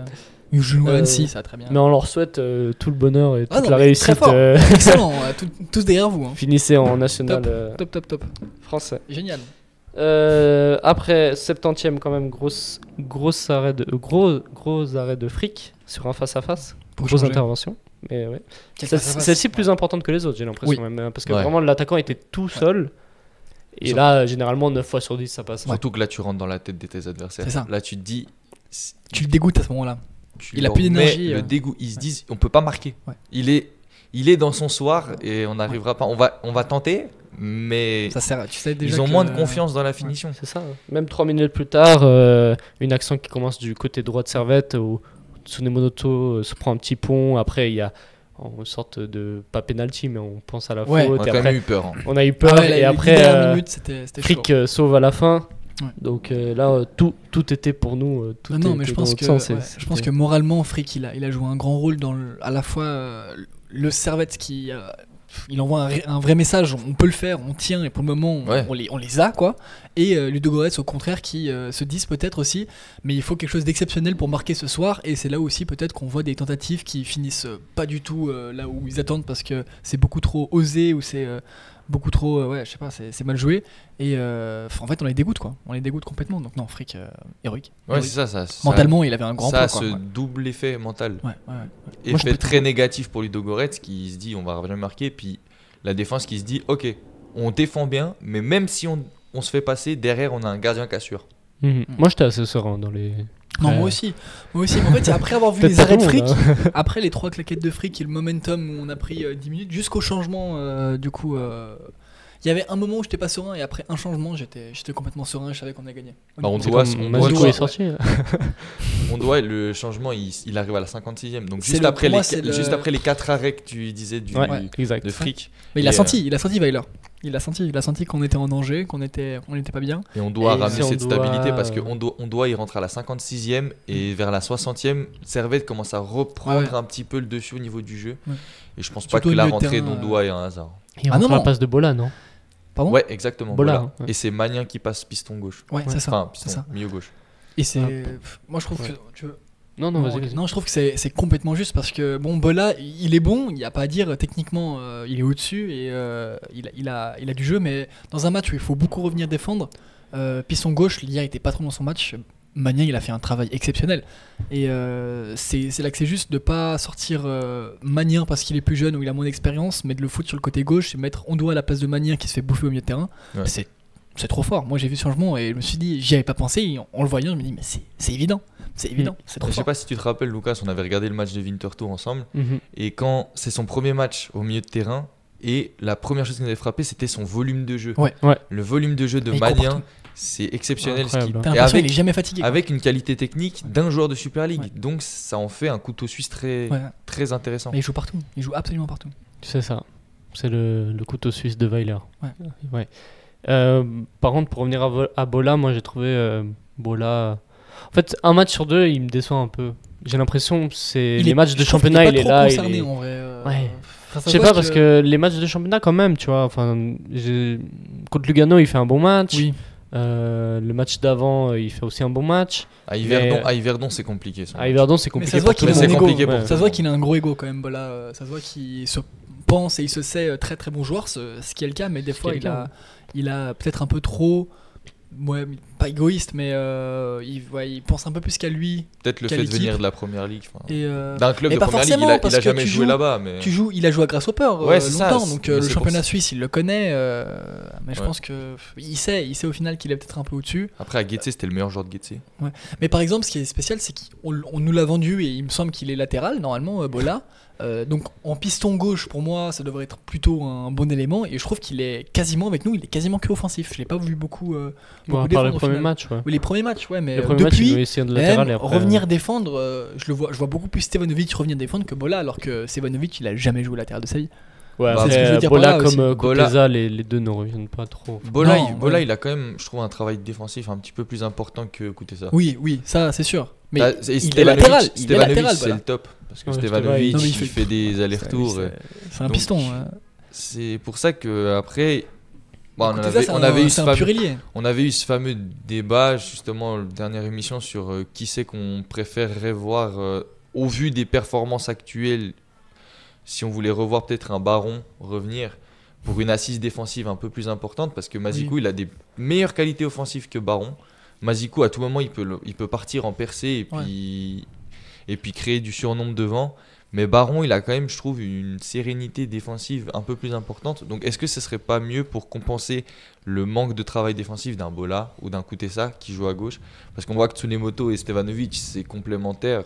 Ils jouent à Euh, Annecy, ça va très bien. Mais on leur souhaite euh, tout le bonheur et toute Ah non, la très réussite. fort. euh, [laughs] Excellent, [laughs] tout- tous derrière vous. hein. finissez en national Top. euh, Top, top, top. français. Génial. Euh, après 70e quand même grosse grosse arrêt de euh, gros gros arrêt de fric sur un face à face. Pour Grosse changer. intervention. Mais ouais. Quel Celle- face à face. Celle-ci plus importante que les autres, j'ai l'impression Oui. même hein, parce que Ouais. vraiment l'attaquant était tout seul Et Sur- là, généralement, 9 fois sur 10, ça passe. Surtout que là, tu rentres dans la tête de tes adversaires. C'est ça. Là, tu te dis. Tu le dégoûtes à ce moment-là. Tu Il a plus d'énergie, mets euh. Le dégoût. Ils se disent, on peut pas marquer. Ouais. Il est, il est dans son soir et on n'arrivera pas. On va, on va tenter, mais Ça sert. Tu sais déjà. ils ont moins de confiance dans la finition. C'est ça. hein. Même 3 minutes plus tard, euh, une action qui commence du côté droit de Servette où Tsunemoto euh, se prend un petit pont. Après, il y a une sorte de, pas penalty, mais on pense à la Ouais. faute. On a et quand après, même eu peur. hein. on a eu Ah peur. ouais, là, et après, euh, minutes. Frick sauve à la fin. Ouais. Donc euh, là, euh, tout, tout était pour nous. euh, Tout Non, non, mais était je pense que, sens, ouais, je pense que moralement, Frick, il a, il a joué un grand rôle dans le- à la fois euh, le Servette qui. euh, il envoie un, vrai message, on peut le faire, on tient, et pour le moment, on, Ouais. on les, on les a, quoi. Et Ludo Goretz, au contraire, qui se disent peut-être aussi, mais il faut quelque chose d'exceptionnel pour marquer ce soir, et c'est là aussi peut-être qu'on voit des tentatives qui finissent pas du tout là où ils attendent parce que c'est beaucoup trop osé ou c'est beaucoup trop, euh, ouais, je sais pas, c'est mal joué. Et euh, en fait, on les dégoûte, quoi. On les dégoûte complètement. Donc, non, Frick, euh, héroïque. Ouais, c'est ça, ça. ça- Mentalement, il avait un grand ça a ce. Ouais. double effet mental. Ouais, ouais, ouais. Effet très négatif pour Ludo Goretz qui se dit on va jamais marquer. Puis la défense qui se dit ok, on défend bien, mais même si on, on se fait passer, derrière on a un gardien qui assure. Mhm. Moi, j'étais assez serein dans les. Non, moi aussi. Moi aussi. Mais en fait, après avoir vu [laughs] les arrêts de fric, hein. après les trois claquettes de fric et le momentum où on a pris euh, 10 minutes, jusqu'au changement, euh, du coup. Euh, Il y avait un moment où j'étais pas serein et après un changement, j'étais j'étais complètement serein et je savais qu'on a gagné. Bah, on doit, on Mazou doit- est sorti. [laughs] on doit le changement, il, il arrive à la 56e. Donc juste le- après, les, le- juste après les 4 arrêts que tu disais du, Ouais, du- exact. de fric. Mais il a senti, il a senti Weiler. Il a senti, il a senti qu'on était en danger, qu'on était, on n'était pas bien. Et on doit Et ramener si on cette doit- stabilité parce qu'on doit, on doit y rentrer à la 56e et vers la 60e, Servette commence à reprendre Ouais, un petit peu le dessus au niveau du jeu. Ouais. Et je pense pas que la rentrée d'Ondoa est un hasard. Et on Ah non, la passe de Bola, non? Pardon Ouais, exactement. Bola, Bola. hein, ouais. Et c'est Magnin qui passe piston gauche. Ouais, c'est ça. Enfin, piston, ça. milieu gauche. Et c'est, Ah. moi je trouve Ouais. que, tu veux- Non, non, vas-y, ok. vas-y. Non, je trouve que c'est c'est complètement juste parce que bon, Bola, il est bon, il n'y a pas à dire techniquement, euh, il est au-dessus et euh, il, a, il, a, il a du jeu, mais dans un match où il faut beaucoup revenir défendre, euh, piston gauche, hier était pas trop dans son match. Magnin, il a fait un travail exceptionnel. Et euh, c'est là que c'est juste de pas sortir euh, Magnin parce qu'il est plus jeune ou il a moins d'expérience, mais de le foutre sur le côté gauche et mettre Ondoa à la place de Magnin qui se fait bouffer au milieu de terrain. Ouais. C'est c'est trop fort. Moi, j'ai vu ce changement et je me suis dit, j'y avais pas pensé. Et en, en le voyant, je me dis, mais c'est c'est évident. C'est évident. C'est trop Je sais fort. pas si tu te rappelles, Lucas, on avait regardé le match de Winterthur ensemble. Mhm. Et quand c'est son premier match au milieu de terrain, et la première chose qui nous avait frappé, c'était son volume de jeu. Ouais. Ouais. Le volume de jeu de Magnin. C'est exceptionnel. ce Incroyable. T'as Et l'impression avec, qu'il est jamais fatigué. quoi. avec une qualité technique d'un joueur de Super League. Ouais. Donc ça en fait un couteau suisse très, Ouais. très intéressant. Mais il joue partout. Il joue absolument partout. C'est ça. C'est le, le couteau suisse de Weiler. Ouais. Ouais. Euh, par contre, pour revenir à, à Bola, moi j'ai trouvé euh, Bola. En fait, un match sur deux, il me déçoit un peu. J'ai l'impression que c'est Il les est- matchs de je championnat, il est là. trop il concerné est- en vrai. euh, Ouais. enfin, ça Je sais pas parce que les matchs de championnat quand même, tu vois. Enfin, contre Lugano, il fait un bon match. Oui. Euh, le match d'avant, euh, il fait aussi un bon match. À Yverdon, Mais- c'est compliqué. À. Yverdon, c'est Mais compliqué. ça se voit qu'il a Ouais. tout Ça se voit qu'il a un gros ego quand même. Euh, Ça se voit qu'il se pense et il se sait euh, très très bon joueur, ce, ce qui est le cas. Mais des fois, a, il a peut-être un peu trop. Ouais, pas égoïste, mais euh, il, ouais, il pense un peu plus qu'à lui. Peut-être le fait de venir de la première ligue. euh, D'un club mais de pas première ligue, il a, il a jamais joué là-bas. Mais... Tu joues, il a joué à Grasshopper euh, Ouais, ça, longtemps, donc le championnat suisse, il le connaît. euh, mais je Ouais. pense que il sait, il sait au final qu'il est peut-être un peu au-dessus. Après, à Getse, c'était le meilleur joueur de Getse. Mais par exemple, ce qui est spécial, c'est qu'on on nous l'a vendu et il me semble qu'il est latéral normalement, Bola. [laughs] Euh, donc en piston gauche, pour moi, ça devrait être plutôt un bon élément. Et je trouve qu'il est quasiment avec nous, il est quasiment que offensif. Je l'ai pas vu beaucoup. euh, beaucoup à part le défendre au premier final. match, ouais. Oui, les premiers matchs, ouais, mais euh, depuis. de latéral et après. revenir défendre, euh, je le vois, je vois beaucoup plus Stevanovic revenir défendre que Bola, alors que Stevanovic il a jamais joué latéral de sa vie. Ouais, Bah, ce que je veux dire Bola par comme euh, Bola- les, les deux ne reviennent pas trop. Bola, Non, il, Bola ouais. il a quand même, je trouve, un travail défensif un petit peu plus important que Kutesa. Oui, oui, ça c'est sûr. Mais Bah, et il est Stevanovic- latéral, il est Stevanovic, latéral. c'est voilà. le top. Parce que Ouais, Stevanovic, il, fait, des allers-retours. C'est- euh, un Donc, piston. hein. C'est pour ça que après, bah, on, Écoutez, avait, ça, on c'est avait un- eu c'est ce un fameux, pur ailier. on avait eu ce fameux débat justement la dernière émission sur euh, qui c'est qu'on préférerait voir euh, au vu des performances actuelles. Si on voulait revoir peut-être un Baron revenir pour une assise défensive un peu plus importante parce que Mazikou il a des meilleures qualités offensives que Baron. Mazikou à tout moment il peut, le- il peut partir en percée et puis, et puis créer du surnombre devant. Mais Baron, il a quand même, je trouve, une sérénité défensive un peu plus importante. Donc, est-ce que ce serait pas mieux pour compenser le manque de travail défensif d'un Bola ou d'un Kutesa qui joue à gauche? Parce qu'on voit que Tsunemoto et Stevanovic, c'est complémentaire.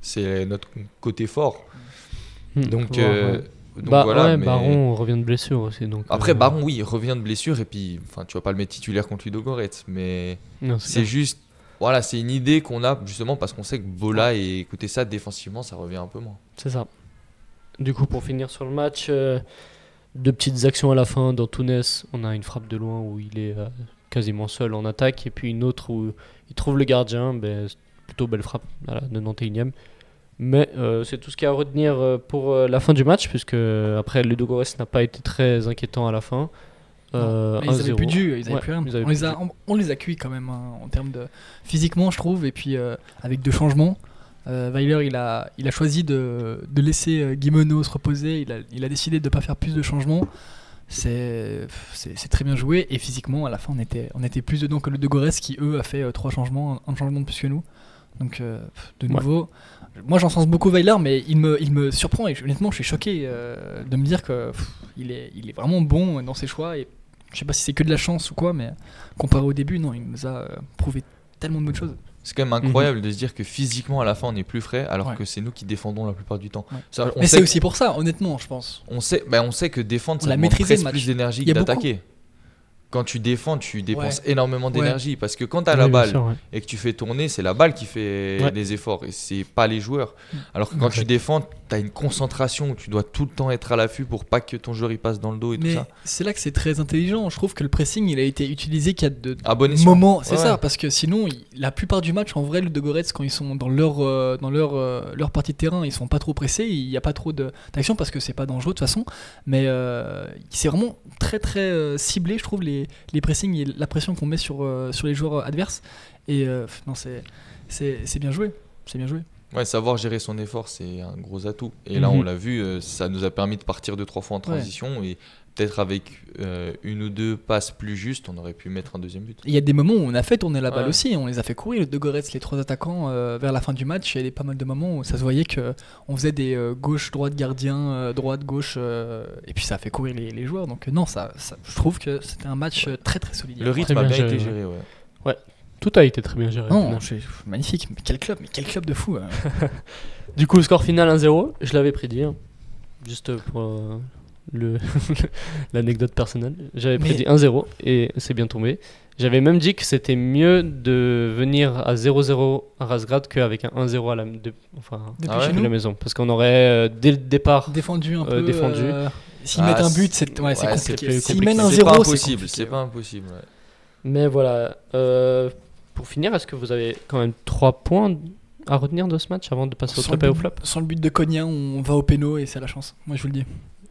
C'est notre côté fort. Hmm, Donc, euh, ouais. Donc Bah, voilà. ouais, mais- Baron revient de blessure aussi. Donc, Après, euh, Baron, oui, il revient de blessure et puis, enfin, tu vas pas le mettre titulaire contre Ludogorets, mais non, c'est juste, voilà, c'est une idée qu'on a justement parce qu'on sait que Bola et écouter ça défensivement, ça revient un peu moins. C'est ça. Du coup, pour finir sur le match, euh, deux petites actions à la fin. Dans Tounes, on a une frappe de loin où il est euh, quasiment seul en attaque. Et puis une autre où il trouve le gardien. C'est plutôt belle frappe à la 91e. Mais euh, c'est tout ce qu'il y a à retenir euh, pour euh, la fin du match, puisque après, Ludogorets n'a pas été très inquiétant à la fin. Ils avaient 1-0. plus jus, ils avaient Ouais, plus rien. ils avaient on, plus les a, on, on les a cuits quand même hein, en termes de physiquement, je trouve, et puis avec deux changements. Weiler, il a, il a choisi de, de laisser Guimeno se reposer. Il a, il a décidé de ne pas faire plus de changements. C'est très bien joué. Et physiquement, à la fin, on était, on était plus dedans que le De qui, eux, a fait trois changements, un, un changement de plus que nous. Donc, euh, de Ouais. nouveau, moi j'en sens beaucoup Weiler, mais il me, il me surprend. Et je- honnêtement, je suis choqué euh, de me dire que pff, il, est, il est vraiment bon dans ses choix. Et je sais pas si c'est que de la chance ou quoi, mais comparé au début, non, il nous a euh, prouvé tellement de bonnes choses. C'est quand même incroyable de se dire que physiquement, à la fin, on est plus frais, alors Ouais. que c'est nous qui défendons la plupart du temps. Ouais. Ça, on, mais c'est aussi pour ça, honnêtement, je pense. on, sait, ben, on sait que défendre, On ça l'a plus d'énergie que d'attaquer. Quand tu défends, tu dépenses énormément Ouais. d'énergie parce que quand tu as Oui, la balle sûr, ouais. et que tu fais tourner, c'est la balle qui fait Ouais. les efforts et c'est pas les joueurs. Alors que quand tu défends, tu as une concentration où tu dois tout le temps être à l'affût pour pas que ton joueur il passe dans le dos et tout ça. c'est là que c'est très intelligent. Je trouve que le pressing, il a été utilisé qu'il y a de bon moments. C'est Ouais, ça, parce que sinon, il- la plupart du match, en vrai, le De Goretz, quand ils sont dans leur, euh, dans leur, euh, leur partie de terrain, ils sont pas trop pressés. Il n'y a pas trop d'action parce que c'est pas dangereux de toute façon. Mais euh, c'est vraiment très très euh, ciblé, je trouve, les, les pressings et la pression qu'on met sur, euh, sur les joueurs adverses. Et euh, non, c'est c'est bien joué. C'est bien joué. Ouais, savoir gérer son effort, c'est un gros atout. Et là, Mhm. on l'a vu, euh, ça nous a permis de partir deux, trois fois en transition. Et peut-être avec euh, une ou deux passes plus justes, on aurait pu mettre un deuxième but. Il y a des moments où on a fait tourner la balle Ouais. aussi, on les a fait courir, le De Goretz, les trois attaquants, euh, vers la fin du match. Il y avait pas mal de moments où ça se voyait que on faisait des euh, gauche, droite, gardien, euh, droite, gauche, euh, et puis ça a fait courir les, les joueurs. Donc non, ça, ça- je trouve que c'était un match très très solide. Le rythme Très a bien bien géré, été ouais. géré, ouais. Tout a été très bien géré. Non, magnifique, mais quel club, mais quel club de fou. hein. [laughs] Du coup, score final 1-0, je l'avais prédit. hein. Juste pour euh, [laughs] l'anecdote personnelle. J'avais Mais- prédit 1-0 et c'est bien tombé. J'avais même dit que c'était mieux de venir à 0-0 à Razgrad qu'avec un 1-0 à la, de- enfin, Depuis Ah ouais chez la maison. Parce qu'on aurait, euh, dès le départ, défendu un Euh, peu. défendu. euh, S'ils Ah, mettent un but, c'est ouais, c'est ouais, compliqué. S'ils mènent un C'est pas 0, c'est impossible, compliqué. c'est pas impossible. ouais. Mais voilà. euh, pour finir, est-ce que vous avez quand même 3 points à retenir de ce match avant de passer au top et au flop? Sans le but de Cogna, on va au péno et c'est la chance. Moi, je vous le dis.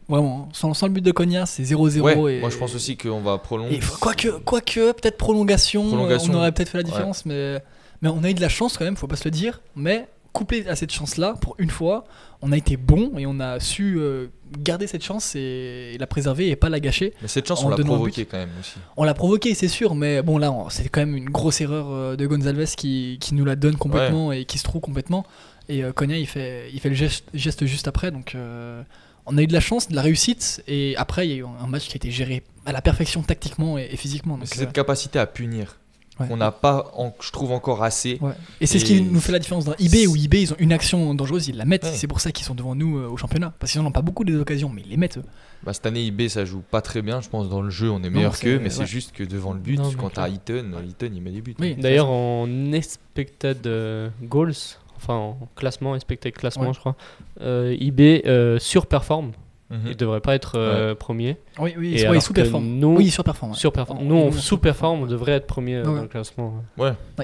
Vraiment. hein. Sans, sans le but de Cogna, c'est 0-0. Ouais, et... moi je pense aussi qu'on va prolonger. Quoique, quoique peut-être prolongation, Prolongation. euh, on aurait peut-être fait la Ouais. différence, mais, mais on a eu de la chance quand même, faut pas se le dire. Mais couplé à cette chance-là, pour une fois, on a été bon et on a su euh, garder cette chance et, et la préserver et pas la gâcher. Mais cette chance, on l'a provoquée quand même aussi. On l'a provoqué, c'est sûr, mais bon là, c'est quand même une grosse erreur euh, de Gonzalez qui, qui nous la donne complètement et qui se trouve complètement. Et euh, Konya, il fait, il fait le geste, geste juste après, donc euh, on a eu de la chance, de la réussite, et après, il y a eu un match qui a été géré à la perfection tactiquement et, et physiquement. C'est euh, cette capacité à punir ouais. qu'on n'a pas, en- je trouve, encore assez. Ouais. Et c'est ce qui nous fait la différence d'un eBay c'est- où eBay ils ont une action dangereuse, ils la mettent. Ouais. C'est pour ça qu'ils sont devant nous euh, au championnat. Parce qu'ils n'en ont pas beaucoup des occasions, mais ils les mettent. eux. Bah, cette année, IB, ça joue pas très bien. Je pense dans le jeu, on est meilleur qu'eux, mais c'est juste que devant le but, Non, quand t'as. Eaton, Eaton, il met des buts. Oui. D'ailleurs, en expected euh, goals, enfin en classement, expected classement, Ouais. je crois, euh, IB euh, surperforme. Mhm. Il devrait pas être euh, premier. Oui, oui, Et ouais, que sous-performent. nous- Oui, ouais. Surperforme. En- Nous, on sous-performe, on devrait être premier euh, Ouais. dans le classement.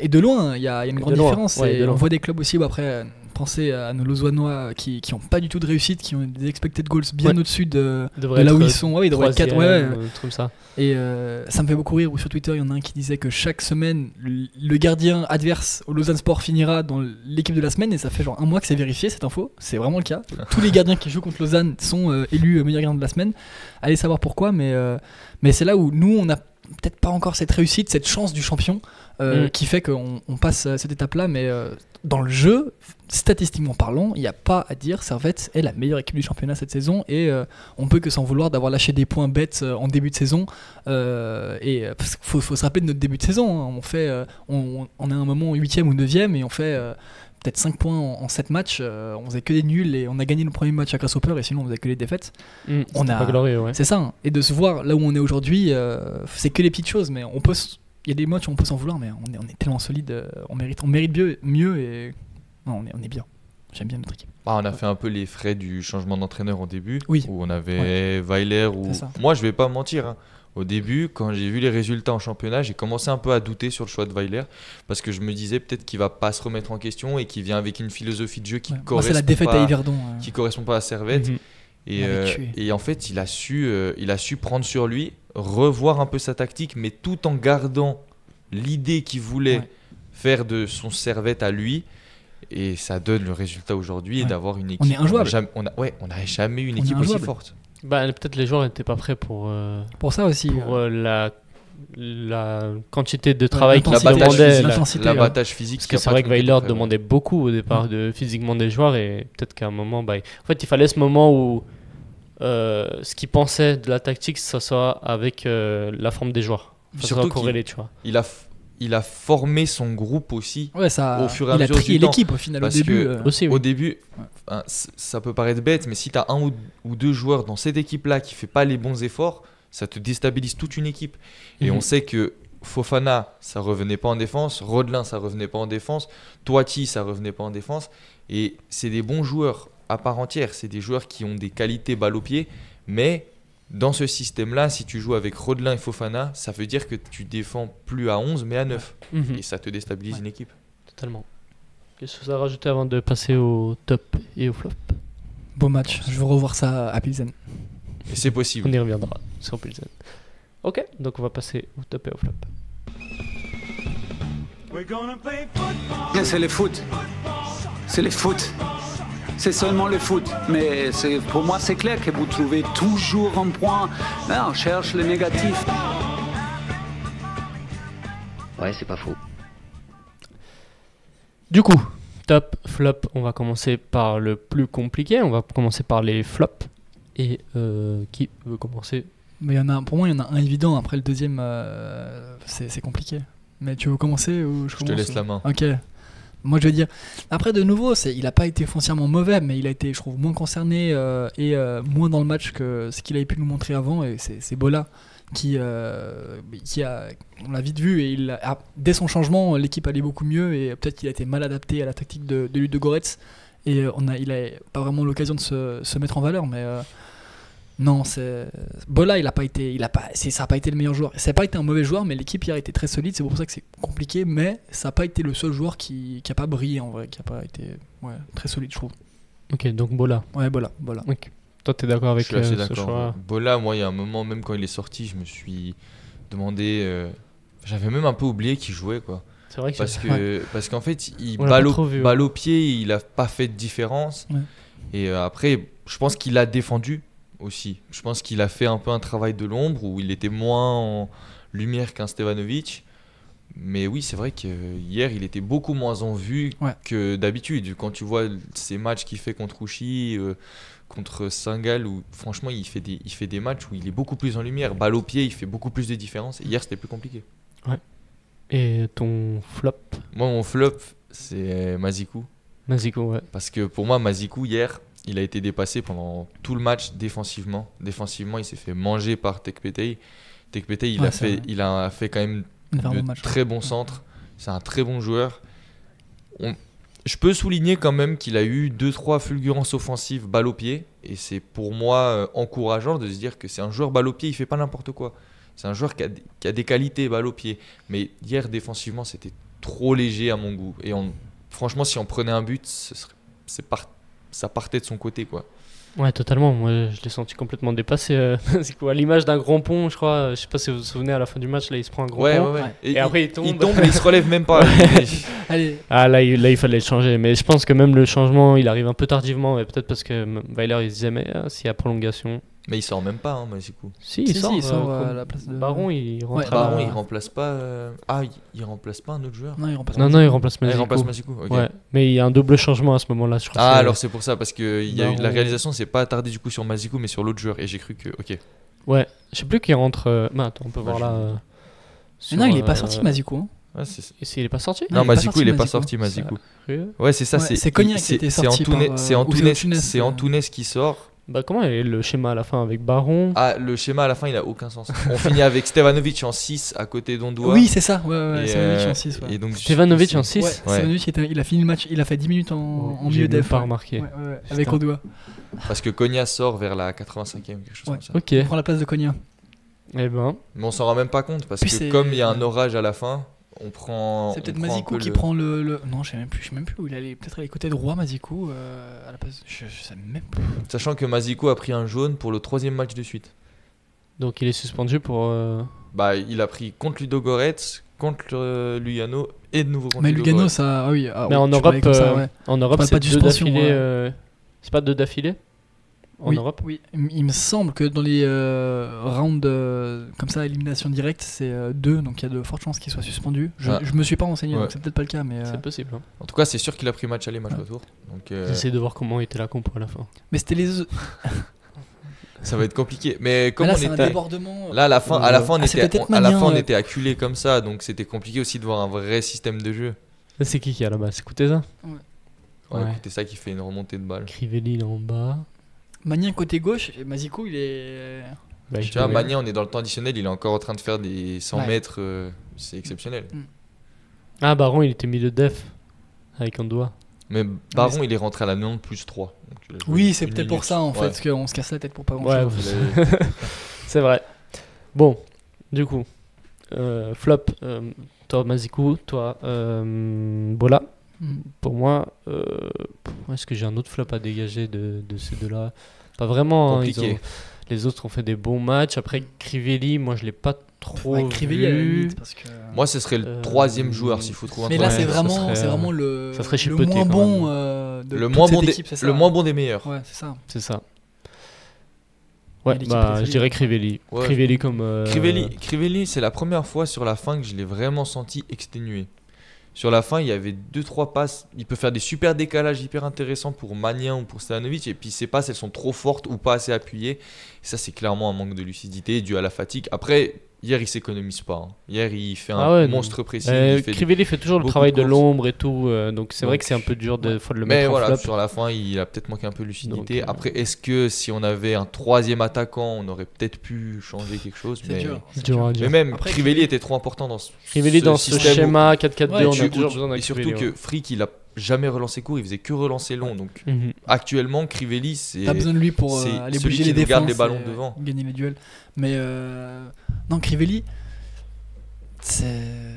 Et de loin, il y, a il y a une Et grande différence. ouais, et on voit des clubs aussi où après, pensez à nos Lausannois qui qui ont pas du tout de réussite, qui ont des expected goals bien Ouais. au-dessus de, là où ils sont. Ouais, ils devraient être 4. Ouais, ouais. euh, ça. Et euh, ça me fait beaucoup rire où sur Twitter, il y en a un qui disait que chaque semaine, le le gardien adverse au Lausanne Sport finira dans l'équipe de la semaine. Et ça fait genre un mois que c'est vérifié cette info. C'est vraiment le cas. Tous les gardiens qui jouent contre Lausanne sont euh, élus meilleurs gardiens de la semaine. Allez savoir pourquoi, mais, euh, mais c'est là où nous, on a peut-être pas encore cette réussite, cette chance du champion euh, Mm. qui fait qu'on on passe à cette étape-là. Mais euh, dans le jeu, statistiquement parlant, il n'y a pas à dire. Servette est la meilleure équipe du championnat cette saison et euh, on peut que s'en vouloir d'avoir lâché des points bêtes euh, en début de saison. Et parce qu'il faut, faut se rappeler de notre début de saison. hein. On fait, on, on est à un moment 8 ou 9 et on fait. Peut-être 5 points en, 7 matchs, euh, on faisait que des nuls et on a gagné le premier match à Grasshopper et sinon on faisait que les défaites. Mm, On a- ouais. C'est ça. hein. Et de se voir là où on est aujourd'hui, euh, c'est que les petites choses, mais on peut. Il y a des matchs où on peut s'en vouloir, mais on est, on est tellement solide, euh, on mérite, on mérite mieux, mieux et non, on est, on est bien. J'aime bien notre équipe. Bah, on a fait un peu les frais du changement d'entraîneur au début, Oui. où on avait Weiler. Ou... C'est ça. Moi, je vais pas mentir. hein. Au début, quand j'ai vu les résultats en championnat, j'ai commencé un peu à douter sur le choix de Weiler, parce que je me disais peut-être qu'il va pas se remettre en question et qu'il vient avec une philosophie de jeu qui Ouais. Moi, correspond c'est la défaite pas, à Yverdon. euh. qui correspond pas à Servette. Mhm. Et, euh, et en fait, il a, su, euh, il a su prendre sur lui, revoir un peu sa tactique, mais tout en gardant l'idée qu'il voulait Ouais. faire de son servette à lui. Et ça donne le résultat aujourd'hui Ouais. d'avoir une équipe. On est injouable. n'a jamais- On a, ouais, on n'a jamais eu une On équipe aussi forte. Bah, peut-être les joueurs n'étaient pas prêts pour, euh, Pour ça aussi. pour euh, euh, la, la quantité de travail la- l'intensité, L'abattage physique. Parce qu'il que c'est vrai que Weiler demandait beaucoup au départ de physiquement des joueurs et peut-être qu'à un moment, bah, en fait, il fallait ce moment où ce qu'ils pensaient de la tactique, ça soit avec euh, la forme des joueurs. Ça Surtout qu'il- corrélé, tu vois. Il a, il a formé son groupe aussi. Ouais, ça. au fur et à il a mesure trié du temps. l'équipe au final au début. que- euh, Aussi, oui. Au début, Ouais. ça peut paraître bête, mais si tu as un ou, ou deux joueurs dans cette équipe-là qui fait pas les bons efforts, ça te déstabilise toute une équipe. Et Mhm. on sait que Fofana, ça revenait pas en défense, Rodelin, ça revenait pas en défense, Toiti, ça revenait pas en défense. Et c'est des bons joueurs à part entière, c'est des joueurs qui ont des qualités balle au pied, mais dans ce système-là, si tu joues avec Rodelin et Fofana, ça veut dire que tu défends plus à 11 mais à 9. Mhm. Et ça te déstabilise Ouais. une équipe. Totalement. Qu'est-ce que ça a rajouté avant de passer au top et au flop? Beau match. Je veux revoir ça à Pilsen. Et c'est possible. On y reviendra sur Pilsen. Ok, donc on va passer au top et au flop. C'est le foot. C'est le foot. C'est seulement le foot. Mais c'est- pour moi, c'est clair que vous trouvez toujours un point. Là, on cherche le négatif. Ouais, c'est pas faux. Du coup, top, flop, on va commencer par le plus compliqué. On va commencer par les flops. Et euh, qui veut commencer? Mais il y en a, pour moi, il y en a un évident. Après le deuxième, euh, c'est compliqué. Mais tu veux commencer ou je Je te laisse ou- la main. Ok. Moi, je vais dire. Après, de nouveau, c'est, il n'a pas été foncièrement mauvais, mais il a été, je trouve, moins concerné euh, et euh, moins dans le match que ce qu'il avait pu nous montrer avant. Et c'est, Bola qui, euh, qui a, on l'a vite vu, et il a- ah, dès son changement, l'équipe allait beaucoup mieux et peut-être qu'il a été mal adapté à la tactique de, de Ludo Goretz. Et on a, il a pas vraiment l'occasion de se, se mettre en valeur, mais. Non, c'est Bola, il a pas été, il a pas, c'est, ça a pas été le meilleur joueur. Ça n'a pas été un mauvais joueur, mais l'équipe hier était très solide. C'est pour ça que c'est compliqué, mais ça n'a pas été le seul joueur qui, qui a pas brillé en vrai, qui a pas été, ouais, très solide, je trouve. Ok, donc Bola. Ouais, Bola, Bola. Ok. Toi, t'es d'accord avec je suis assez euh, ce d'accord. choix Bola, moi, il y a un moment, même quand il est sorti, je me suis demandé. euh, J'avais même un peu oublié qu'il jouait, quoi. C'est vrai que Parce que parce qu'en fait, il balle au, trop vu, ouais. balle au pied, il a pas fait de différence. Ouais. Et euh, après, je pense qu'il a défendu aussi. Je pense qu'il a fait un peu un travail de l'ombre où il était moins en lumière qu'un Stevanovic. Mais oui, c'est vrai que hier, il était beaucoup moins en vue Ouais. que d'habitude. Quand tu vois ces matchs qu'il fait contre Uchi, euh, contre Singal, où franchement, il fait, des, il fait des matchs où il est beaucoup plus en lumière. Balle au pied, il fait beaucoup plus de différence. Et hier, c'était plus compliqué. Et ton flop? Moi, mon flop, c'est Mazikou. Maziko, ouais. Parce que pour moi, Mazikou, hier, il a été dépassé pendant tout le match défensivement. Défensivement, il s'est fait manger par Tekpetei. Tekpetei, il, Ouais, a fait, vrai. il a fait quand même de match. très bons centres. C'est un très bon joueur. On- Je peux souligner quand même qu'il a eu 2-3 fulgurances offensives balle au pied. Et c'est pour moi euh, encourageant de se dire que c'est un joueur balle au pied, il fait pas n'importe quoi. C'est un joueur qui a, des- qui a des qualités balle au pied. Mais hier, défensivement, c'était trop léger à mon goût. Et on- franchement, si on prenait un but, ce serait- c'est par- ça partait de son côté. quoi. Ouais, totalement. Moi, je l'ai senti complètement dépassé. euh, [laughs] c'est quoi, à l'image d'un grand pont, je crois. Je sais pas si vous vous souvenez, à la fin du match, là, il se prend un grand Ouais, pont. ouais, ouais. Et, après, il tombe. Il tombe, mais il se relève même pas. [laughs] Allez, Ah, là il, là, il fallait le changer. Mais je pense que même le changement, il arrive un peu tardivement. Et peut-être parce que Weiler, il se disait, mais ah, s'il y a prolongation, Mais il sort même pas, hein, Mazikou. Si, il Si, si, sort. il sort, euh, à la place de- Baron, il rentre Ouais, à Baron, il remplace pas. euh, Ah, il, il remplace pas un autre joueur Non, il remplace Non, non, il remplace Ah, il remplace Mazikou. ok. Ouais, mais il y a un double changement à ce moment-là, je crois. Ah, c'est- alors c'est pour ça, parce que il y a eu, la réalisation s'est pas attardée du coup sur Mazikou, mais sur l'autre joueur. Et j'ai cru que. Ok. Ouais, je sais plus qui rentre. euh, bah, attends, on peut Ouais, voir là. euh, Mais non, il est pas sorti, Mazikou. hein. Ouais, c'est- Et s'il est pas sorti Non, il est Mazikou, sorti, il est pas sorti, Mazikou. Ouais, c'est ça. C'est c'est Cognac qui c'est- était c'est sorti C'est c'est. Antunes qui sort. Bah, comment est le schéma à la fin avec Baron Ah, le schéma à la fin, il a aucun sens. On finit [laughs] avec Stevanovic en 6 à côté d'Ondoa. Oui, c'est ça. Ouais, Stevanovic euh, en 6. Ouais. Et donc, Stevanovic en c'est- 6 Ouais, Stevanovic, il, était- il a fini le match, il a fait 10 minutes en, en milieu même def. pas ouais. remarqué. Ouais, ouais, ouais, avec. Odoa. Parce que Cognac sort vers la 85e, quelque chose Ouais. comme ça. Ok. Il prend la place de Cognac. Eh ben, Mais on s'en rend même pas compte parce Puis que comme il y a un orage à la fin, on prend. C'est peut-être Mazikou peu qui le- prend le, le- Non, je sais même plus, je sais même plus où il allait. Peut-être aller côté droit, Mazikou, euh, à la place. Je, je sais même plus. Sachant que Mazikou a pris un jaune pour le troisième match de suite. donc il est suspendu pour. euh, Bah, il a pris contre Ludo Goretz, contre euh, Lugano et de nouveau contre Mais Lugano, Goretz. ça. Ah oui, ah Mais oui, en Europe, ça, ouais. en Europe, c'est pas de deux suspension, d'affilée. ouais. euh, C'est pas deux d'affilée En oui, Europe Oui, il me semble que dans les euh, rounds euh, comme ça, élimination directe, c'est euh, deux, donc il y a de fortes chances qu'il soit suspendu. Je, Ah. je me suis pas renseigné, Ouais. donc c'est peut-être pas le cas, mais. euh, C'est possible. hein. En tout cas, c'est sûr qu'il a pris match aller, match Ouais. retour. Euh, J'essaie de voir comment était la compo à la fin. Mais c'était les. [laughs] ça va être compliqué. Mais comme là, on c'est un était. débordement. Là, à la fin, à la fin, on Ah, était, on- à la Magnin, fin, on ouais. était acculé comme ça, donc c'était compliqué aussi de voir un vrai système de jeu. C'est qui qui est là-bas C'est Kuteza? Ouais, Ouais. Ça qui fait une remontée de balle. Crivelli là en bas. Magnin côté gauche, et Mazikou, il est. Bah, Tu vois, fait- Magnin, on est dans le temps additionnel, il est encore en train de faire des 100 Ouais. mètres, euh, c'est exceptionnel. Ah, Baron, il était milieu de def avec un doigt. Mais Baron, il est rentré à la 90 plus 3. donc il a joué Oui, c'est peut-être pour ça en fait, Ouais. parce qu'on se casse la tête pour pas grand Ouais, [laughs] c'est vrai. Bon, du coup, euh, flop, euh, toi Mazikou, toi euh, Bola. Mm. Pour moi, euh, est-ce que j'ai un autre flop à dégager de, de ces deux-là? Pas vraiment. hein, ils Compliqué. ont- les autres ont fait des bons matchs. Après, Crivelli, moi je l'ai pas trop Ouais, Crivelli vu. limite, parce que. Moi, ce serait le Euh, troisième joueur s'il faut trouver un Mais là, c'est vraiment, serait, c'est vraiment le, ça serait le moins bon même. euh, de le toute moins, cette bon des, équipe, c'est ça. le moins bon des meilleurs. Ouais, c'est ça. C'est ça. Ouais, bah, je dirais Crivelli. Ouais. Crivelli comme. euh, Crivelli, Crivelli, c'est la première fois sur la fin que je l'ai vraiment senti exténué. Sur la fin, il y avait 2-3 passes. Il peut faire des super décalages hyper intéressants pour Magnin ou pour Stanovic. Et puis ces passes, elles sont trop fortes ou pas assez appuyées. Et ça, c'est clairement un manque de lucidité dû à la fatigue. Après, hier, il s'économise pas. hein. Hier, il fait un Ah ouais, monstre précis. euh, il fait des- Crivelli fait toujours le travail de l'ombre et tout. euh, donc c'est vrai que c'est un peu dur de, fois de le Mais mettre en voilà, flop. sur la fin, il a peut-être manqué un peu de lucidité. Donc, euh, Après, est-ce que si on avait un troisième attaquant, on aurait peut-être pu changer quelque chose C'est mais... dur. c'est Dur. Mais même, Après, Crivelli était trop important dans ce, Crivelli dans ce système où- schéma 4-4-2, Ouais, on tu- a toujours besoin d'un Et surtout que Frick, il a jamais relancé court, il faisait que relancer long. Donc ouais. Mhm. actuellement, Crivelli, c'est. T'as besoin de lui pour euh, aller bouger les défenses, les ballons devant. gagner les duels. Mais euh, non, Crivelli, c'est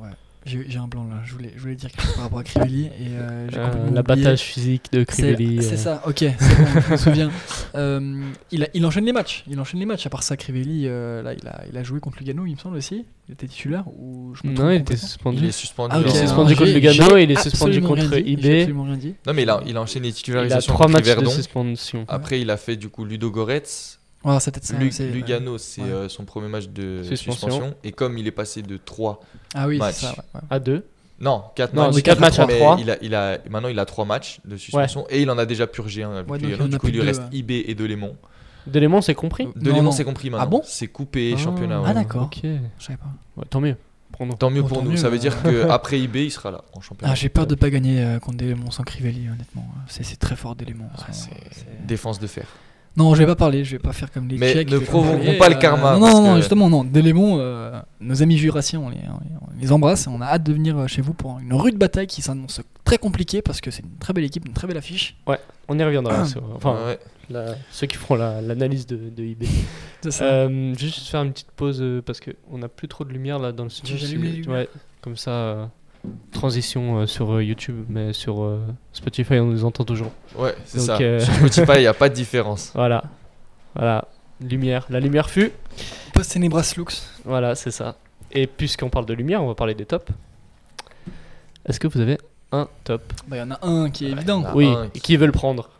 ouais. J'ai j'ai un blanc là. Je voulais, je voulais dire quelque chose par rapport à Crivelli et euh, j'ai Euh. L'abattage physique de Crivelli. c'est euh, ça, ok, c'est bon, je me souviens. [laughs] Euh, il, a- il enchaîne les matchs, il enchaîne les matchs. À part ça, Crivelli, euh, là, il a, il a joué contre Lugano, il me semble aussi. Il était titulaire ou je me trompe Non, il était suspendu. Il est suspendu. Ah, Il est suspendu contre Lugano et il est suspendu contre IB. J'ai absolument rien dit. Non, mais il a, il a enchaîné les Il a titularisations trois matchs de Yverdon. suspension. Après, il a fait du coup Ludo Goretz. Ouais, c'est peut-être ça. Lu- c'est- Lugano, c'est ouais. euh, son premier match de Suspension. suspension. Et comme il est passé de 3. Ah oui, match. c'est ça. ouais, ouais. À 2. Non, 4 Non, matchs. de quatre matchs à mais trois. Il a, il a, maintenant, il a 3 matchs de suspension. Et il en a déjà purgé un. du coup, il lui reste IB et Delémont. Delémont, c'est compris Delémont, non. c'est compris maintenant. Ah bon C'est coupé Ah. championnat. Ah, d'accord. Ok. Je savais pas. Ouais, tant mieux. Prenons. Tant mieux Oh, pour tant nous. mieux, Ça veut euh. dire qu'après [laughs] IB, il sera là en championnat. Ah, j'ai peur de pas gagner euh, contre Délémon sans Crivelli, honnêtement. C'est très fort. Ah. C'est- défense de fer. Non, je vais pas parler, je vais pas faire comme les Mais Tchèques. ne je vais provoquons parler, pas le karma, Non, parce non, non, que- justement, non. Délémon, euh, nos amis jurassiens, on les, on les embrasse et on a hâte de venir euh, chez vous pour une rude bataille qui s'annonce très compliquée parce que c'est une très belle équipe, une très belle affiche. On y reviendra. sur- enfin, Ouais. la- ceux qui feront la- l'analyse de, de IB. [laughs] C'est ça. Euh, je vais juste faire une petite pause euh, parce qu'on n'a plus trop de lumière là dans le studio. J'allume les c'est- lumières. ouais, comme ça, euh, transition euh, sur euh, YouTube, mais sur euh, Spotify, on nous entend toujours. Ouais, c'est Donc, ça. euh, Sur [laughs] Spotify, il n'y a pas de différence. Voilà. Voilà. Lumière. La lumière fut. Post Tenebras Lux. Voilà, c'est ça. Et puisqu'on parle de lumière, on va parler des tops. Est-ce que vous avez un top? Bah, il y en a un qui est évident. Ah, Oui. qui- qui veut le prendre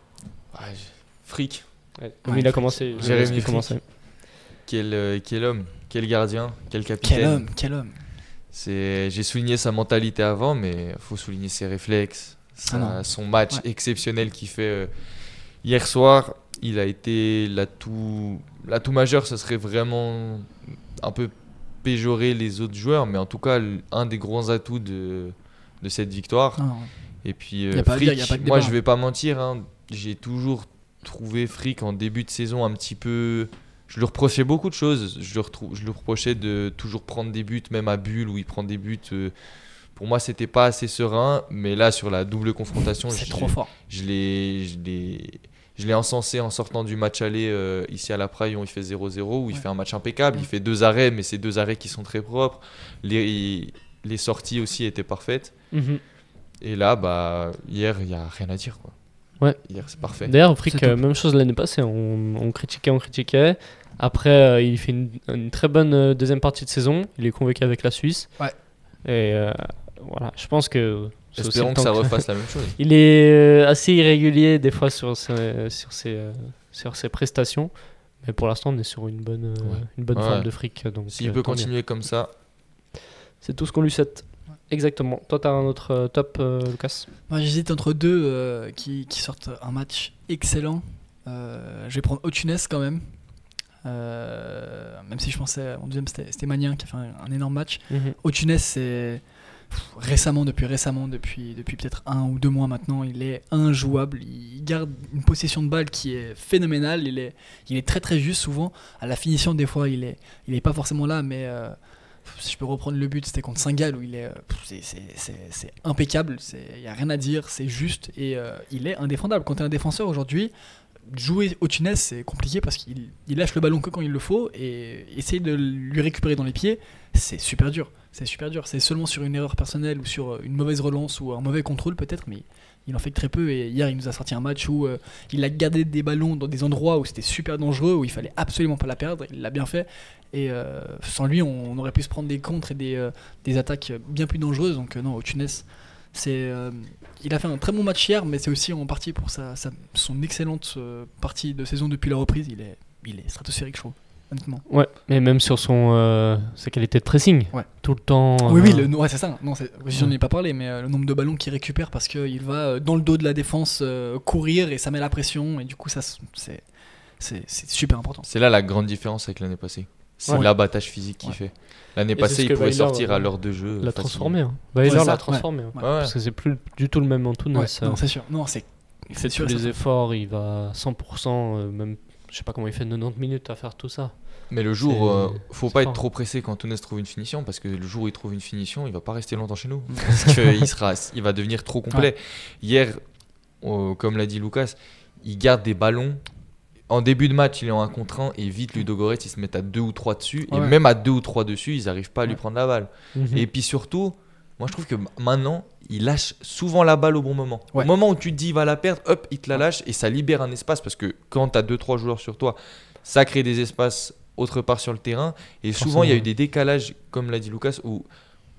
Ah, j'ai- Frick. Ouais, Comme Ouais, il a commencé. je Jérémy laisse lui Frick. commencer. Quel, euh, quel homme, quel gardien, quel capitaine. Quel homme, quel homme. J'ai souligné sa mentalité avant, mais faut souligner ses réflexes, sa- Ah son match Ouais. exceptionnel qu'il fait euh, hier soir. Il a été l'atout, majeur. Ce serait vraiment un peu péjorer les autres joueurs, mais en tout cas un des gros atouts de, de cette victoire. Non, Et puis euh, dire, Frick, moi je vais pas mentir, hein, j'ai toujours trouvé Frick en début de saison un petit peu. Je lui reprochais beaucoup de choses. Je lui, retrou- je lui reprochais de toujours prendre des buts, même à Bulle où il prend des buts. euh, pour moi, c'était pas assez serein, mais là sur la double confrontation, c'est je- trop fort. je l'ai, je l'ai, je l'ai encensé en sortant du match aller euh, ici à la Praille où il fait 0-0, où il fait un match impeccable. Il Ouais. fait deux arrêts, mais c'est deux arrêts qui sont très propres. Les, les sorties aussi étaient parfaites. Mhm. Et là, bah, hier, il n'y a rien à dire. Quoi. Ouais. Hier, c'est parfait. D'ailleurs, Frick, euh, même chose l'année passée. On, on critiquait, on critiquait. Après, euh, il fait une, une très bonne euh, deuxième partie de saison. Il est convoqué avec la Suisse. Ouais. Et euh, voilà, je pense que. Espérons que ça refasse la même chose. [laughs] Il est euh, assez irrégulier des fois sur ses, sur ses, euh, sur ses prestations. Mais pour l'instant, on est sur une bonne, euh, Ouais. une bonne Ouais. forme de fric. Donc, S'il euh, peut continuer comme ça, C'est tout ce qu'on lui souhaite. Exactement. Toi, t'as un autre euh, top, euh, Lucas? Moi, j'hésite entre deux euh, qui, qui sortent un match excellent. Euh, je vais prendre Otunes quand même. Euh, même si je pensais, mon deuxième c'était Magnin qui a fait un, un énorme match. Otunes, c'est pff, récemment, depuis récemment, depuis, depuis peut-être un ou deux mois maintenant, il est injouable. Il garde une possession de balle qui est phénoménale. Il est, il est très très juste souvent. À la finition, des fois, il est, il est pas forcément là, mais euh, si je peux reprendre le but, c'était contre Saint-Gall où il est, euh, c'est- c'est- c'est c'est impeccable. Il n'y a rien à dire, c'est juste et euh, il est indéfendable. Quand tu es un défenseur aujourd'hui, jouer au Tunis, c'est compliqué parce qu'il il lâche le ballon que quand il le faut et essayer de lui récupérer dans les pieds, c'est super dur. C'est super dur. C'est seulement sur une erreur personnelle ou sur euh, une mauvaise relance ou un mauvais contrôle peut-être, mais il en fait très peu. Et hier, il nous a sorti un match où euh, il a gardé des ballons dans des endroits où c'était super dangereux, où il fallait absolument pas la perdre. Il l'a bien fait. Et euh, sans lui, on, aurait pu se prendre des contres et des, des attaques bien plus dangereuses. Donc non, au Tunis, c'est, euh, il a fait un très bon match hier, mais c'est aussi en partie pour sa, sa- son excellente euh, partie de saison depuis la reprise. Il est, il est stratosphérique, je trouve, honnêtement. Ouais, mais même sur son, euh, sa qualité de pressing. Ouais. Tout le temps. Oui, oui, le, ouais, c'est ça. Non, c'est- j'en ai pas parlé, mais euh, le nombre de ballons qu'il récupère parce qu'il va euh, dans le dos de la défense euh, courir et ça met la pression et du coup ça c'est c'est super important. c'est là la grande différence avec l'année passée. C'est Ouais. l'abattage physique qu'il Ouais. fait. L'année passée, il pouvait sortir à euh, l'heure de jeu. l'a transformé. Hein. L'a transformé. ouais. Parce que c'est plus du tout le même Antunes. Non, c'est sûr. Non, c'est il c'est fait sûr tous les efforts, il va à 100%, euh, même, je sais pas comment il fait 90 minutes à faire tout ça. Mais le jour, euh, faut pas fort. être trop pressé quand Tounes trouve une finition parce que le jour où il trouve une finition, il va pas rester longtemps chez nous Mm. parce qu'il sera, il va devenir trop complet. Hier, euh, comme l'a dit Lucas, il garde des ballons. En début de match, il est en 1 contre 1 et vite Ludogorets ils se mettent à 2 ou 3 dessus. Et même à 2 ou 3 dessus, ils n'arrivent pas à lui prendre la balle. Mhm. Et puis surtout, moi je trouve que maintenant, il lâche souvent la balle au bon moment. Ouais. Au moment où tu te dis il va la perdre, hop, il te la lâche et ça libère un espace parce que quand tu as 2-3 joueurs sur toi, ça crée des espaces autre part sur le terrain. Et souvent, il y a eu des décalages, comme l'a dit Lucas, où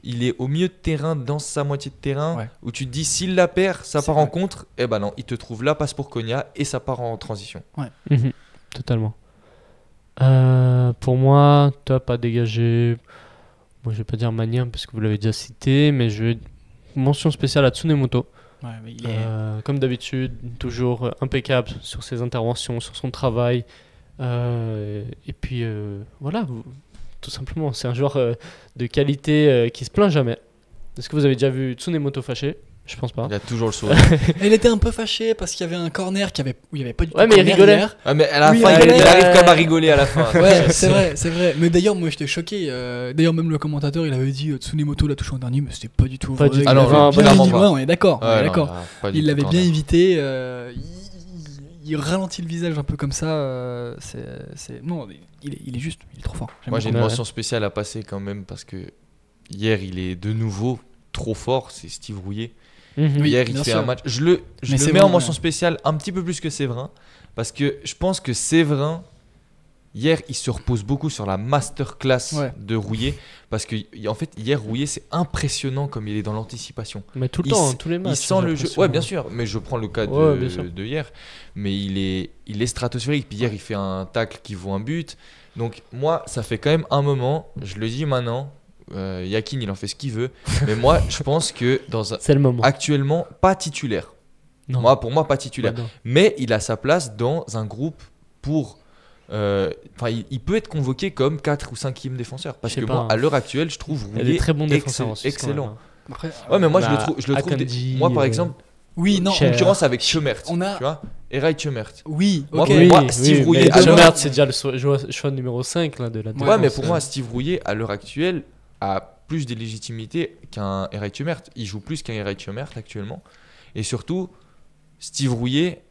il est au milieu de terrain, dans sa moitié de terrain, Ouais. où tu te dis s'il la perd, ça part en contre. Et ben non, il te trouve la passe pour Konya et ça part en transition. Mhm, Totalement. Euh, pour moi, top à dégager. Moi, je vais pas dire Magnin parce que vous l'avez déjà cité, mais je vais mention spéciale à Tsunemoto. Ouais, mais il est Euh, comme d'habitude, toujours impeccable sur ses interventions, sur son travail. Euh, et puis euh, voilà, tout simplement, c'est un joueur euh, de qualité euh, qui se plaint jamais. Est-ce que vous avez déjà vu Tsunemoto fâché? Je pense pas. Il a toujours le sourire. [laughs] Il était un peu fâché parce qu'il y avait un corner qui avait où il y avait pas du tout Ouais, mais il rigolait. ah, mais à la Oui, fin, il arrive comme à rigoler à la fin. Ouais, [laughs] c'est vrai, c'est vrai. Mais d'ailleurs, moi j'étais choqué. euh, d'ailleurs, même le commentateur, il avait dit euh, Tsunemoto l'a touché en dernier, mais c'était pas du tout Pas vrai. du tout. Ah non, l'avait non, bien clairement évité. pas. Ouais, on est d'accord. on Ouais, est non, d'accord. il a pas du Il tout l'avait bien corner. évité. euh, il, ralentit le visage un peu comme ça. euh, c'est, c'est- non, il est, il est juste, il est trop fort. Moi, j'ai une mention spéciale à passer quand même parce que hier, il est de nouveau trop fort. C'est Steve Rouillet. Mhm. Oui, Hier, il fait sûr. un match. Je le, je le mets vrai, en mention spéciale un petit peu plus que Séverin parce que je pense que Séverin, Hier, il se repose beaucoup sur la masterclass Ouais. de Rouillet. Parce que, en fait, hier, Rouillet, c'est impressionnant comme il est dans l'anticipation. Mais tout le Il temps, hein, tous les Il matchs. sent j'ai le jeu. Ouais, bien sûr. Mais je prends le cas de, Ouais, hier. Mais il est, il est stratosphérique. Puis hier, il fait un tacle qui vaut un but. Donc, moi, ça fait quand même un moment. Je le dis maintenant. euh, Yakin, il en fait ce qu'il veut. [laughs] mais moi, je pense que dans un, C'est le moment. actuellement, pas titulaire. Non. Moi, pour moi, pas titulaire. Mais il a sa place dans un groupe pour. Euh, Enfin, il, il peut être convoqué comme 4 ou 5e défenseur. Parce que pas, moi, hein. à l'heure actuelle, je trouve Il Rouillet très en excellent. hein. Après, Ouais, mais moi, je le Bah, trouve. Je le trouve des- Moi, par euh, exemple, oui, non. Cher. concurrence avec Schumert. On a- Tu vois Schumert. Oui, Moi, pour Oui, moi, oui, Steve mais Rouillet, Schumert, c'est déjà le choix, numéro 5 là, de la Ouais, Ouais, défense. mais pour moi, Steve Rouillet, à l'heure actuelle, a plus de légitimité qu'un Eray Schumert. Il joue plus qu'un Eray Schumert actuellement. Et surtout, Steve Rouillet,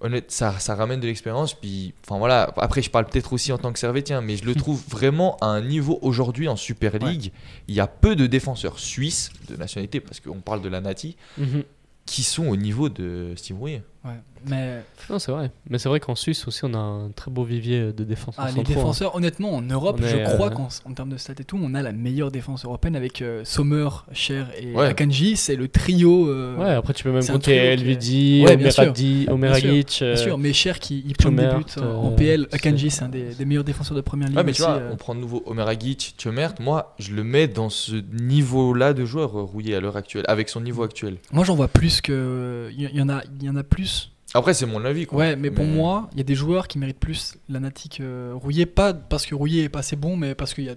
honnête, ça, ça ramène de l'expérience. Puis, enfin voilà, après, je parle peut-être aussi en tant que servétien, mais je le [laughs] trouve vraiment à un niveau aujourd'hui en Super League. Il y a peu de défenseurs suisses de nationalité, parce qu'on parle de la Nati, mhm. qui sont au niveau de Steve Rouillet. Ouais, mais Non, c'est vrai. Mais c'est vrai qu'en Suisse aussi, on a un très beau vivier de défense. ah, les défenseurs, honnêtement, en Europe, On je est, crois euh, qu'en en termes de stats et tout, on a la meilleure défense européenne avec euh, Sommer, Cher et Ouais. Akanji. C'est le trio. euh, Ouais, après tu peux même compter Elvedi, Ouais, bien sûr. Omeradi, Omeragic. Bien sûr, mais Cher qui il prend des buts euh, en PL. Akanji, c'est un des, des meilleurs défenseurs de première ligue. Ouais, mais tu aussi, vois, euh. on prend de nouveau Omer Agic, Chomert. Moi, je le mets dans ce niveau-là de joueur rouillé à l'heure actuelle, avec son niveau actuel. Moi, j'en vois plus que. Il y, y en a, il y en a plus. Après, c'est mon avis. Quoi. Ouais, mais pour moi, il y a des joueurs qui méritent plus la Natic euh, Rouillé. Pas parce que Rouillé est pas assez bon, mais parce qu'il y a,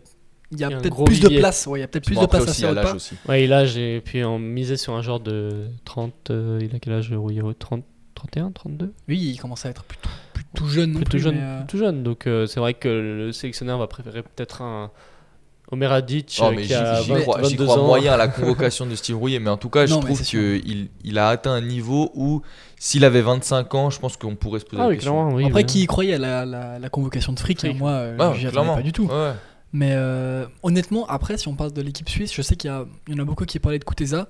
il y a peut-être plus de place. Ouais, il y a peut-être plus Bon, de place aussi, à l'âge pas. aussi. Ouais, il a, j'ai puis on misait sur un genre de 30. euh, il a quel âge, Rouillero 30, 31, 32 Oui, il commence à être plutôt, plutôt jeune non Plutôt plus. jeune. mais, euh, Plutôt jeune. Donc euh, c'est vrai que le sélectionneur va préférer peut-être un Omeradic Oh, euh, mais qui j'y a j'y 20, crois, j'y 22 crois ans. moyen à la [laughs] convocation de Steve Rouillet, mais en tout cas, je Non, trouve qu'il il a atteint un niveau où, s'il avait 25 ans, je pense qu'on pourrait se poser Ah la oui, question. Oui, Après, oui. qui y croyait à la, la- la convocation de Frick Frick. hein, Moi, euh, Ouais, j'y attendais pas du tout. Ouais. Mais euh, honnêtement, après, si on parle de l'équipe suisse, je sais qu'il y, en a beaucoup qui parlaient de Kuteza.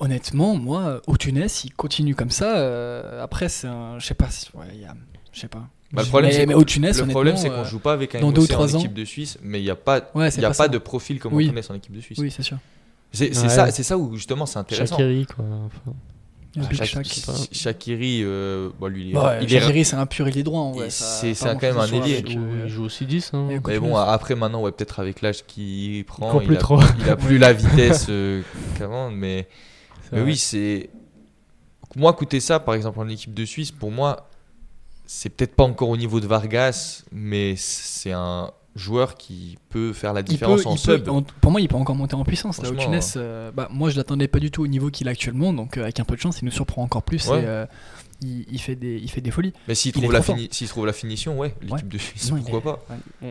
Honnêtement, moi, au Tunis, il continue comme ça. euh, après, c'est un. Je sais pas. si- Ouais, il y a- Je sais pas. Bah, le problème, mais, c'est mais qu'on- au Tunis, Le problème, honnêtement, c'est qu'on euh, joue pas avec un dans deux ou en ans- équipe de Suisse, mais il n'y a pas, Ouais, il c'est y a pas de profil comme Oui. on connaît en équipe de Suisse. Oui, c'est sûr. C'est c'est Ouais. ça, c'est ça où justement c'est intéressant. Shaqiri, quoi. Enfin, Ah, euh, bon, lui, il est, Ouais, il est- c'est un pur ailier droit en vrai. c'est- quand même un ailier. avec, il joue- euh, il joue aussi 10. Hein. Mais bon, après maintenant, ouais, peut-être avec l'âge qu'il prend, il, plus a, trop. il a plus [laughs] la vitesse euh, qu'avant. Mais, C'est mais oui, c'est. Moi, écouter ça, par exemple, en équipe de Suisse, pour moi, c'est peut-être pas encore au niveau de Vargas, mais c'est un joueur qui peut faire la différence peut- en peut- sub. en- pour moi, il peut encore monter en puissance. Là, Tunis, euh, bah, moi, je l'attendais pas du tout au niveau qu'il a actuellement. Donc, euh, avec un peu de chance, il nous surprend encore plus. Ouais. Et, euh, il, il fait des, il fait des folies. Mais s'il trouve, la trop fini- s'il trouve la finition, ouais, l'équipe de [laughs] Suisse, Non, pourquoi est- pas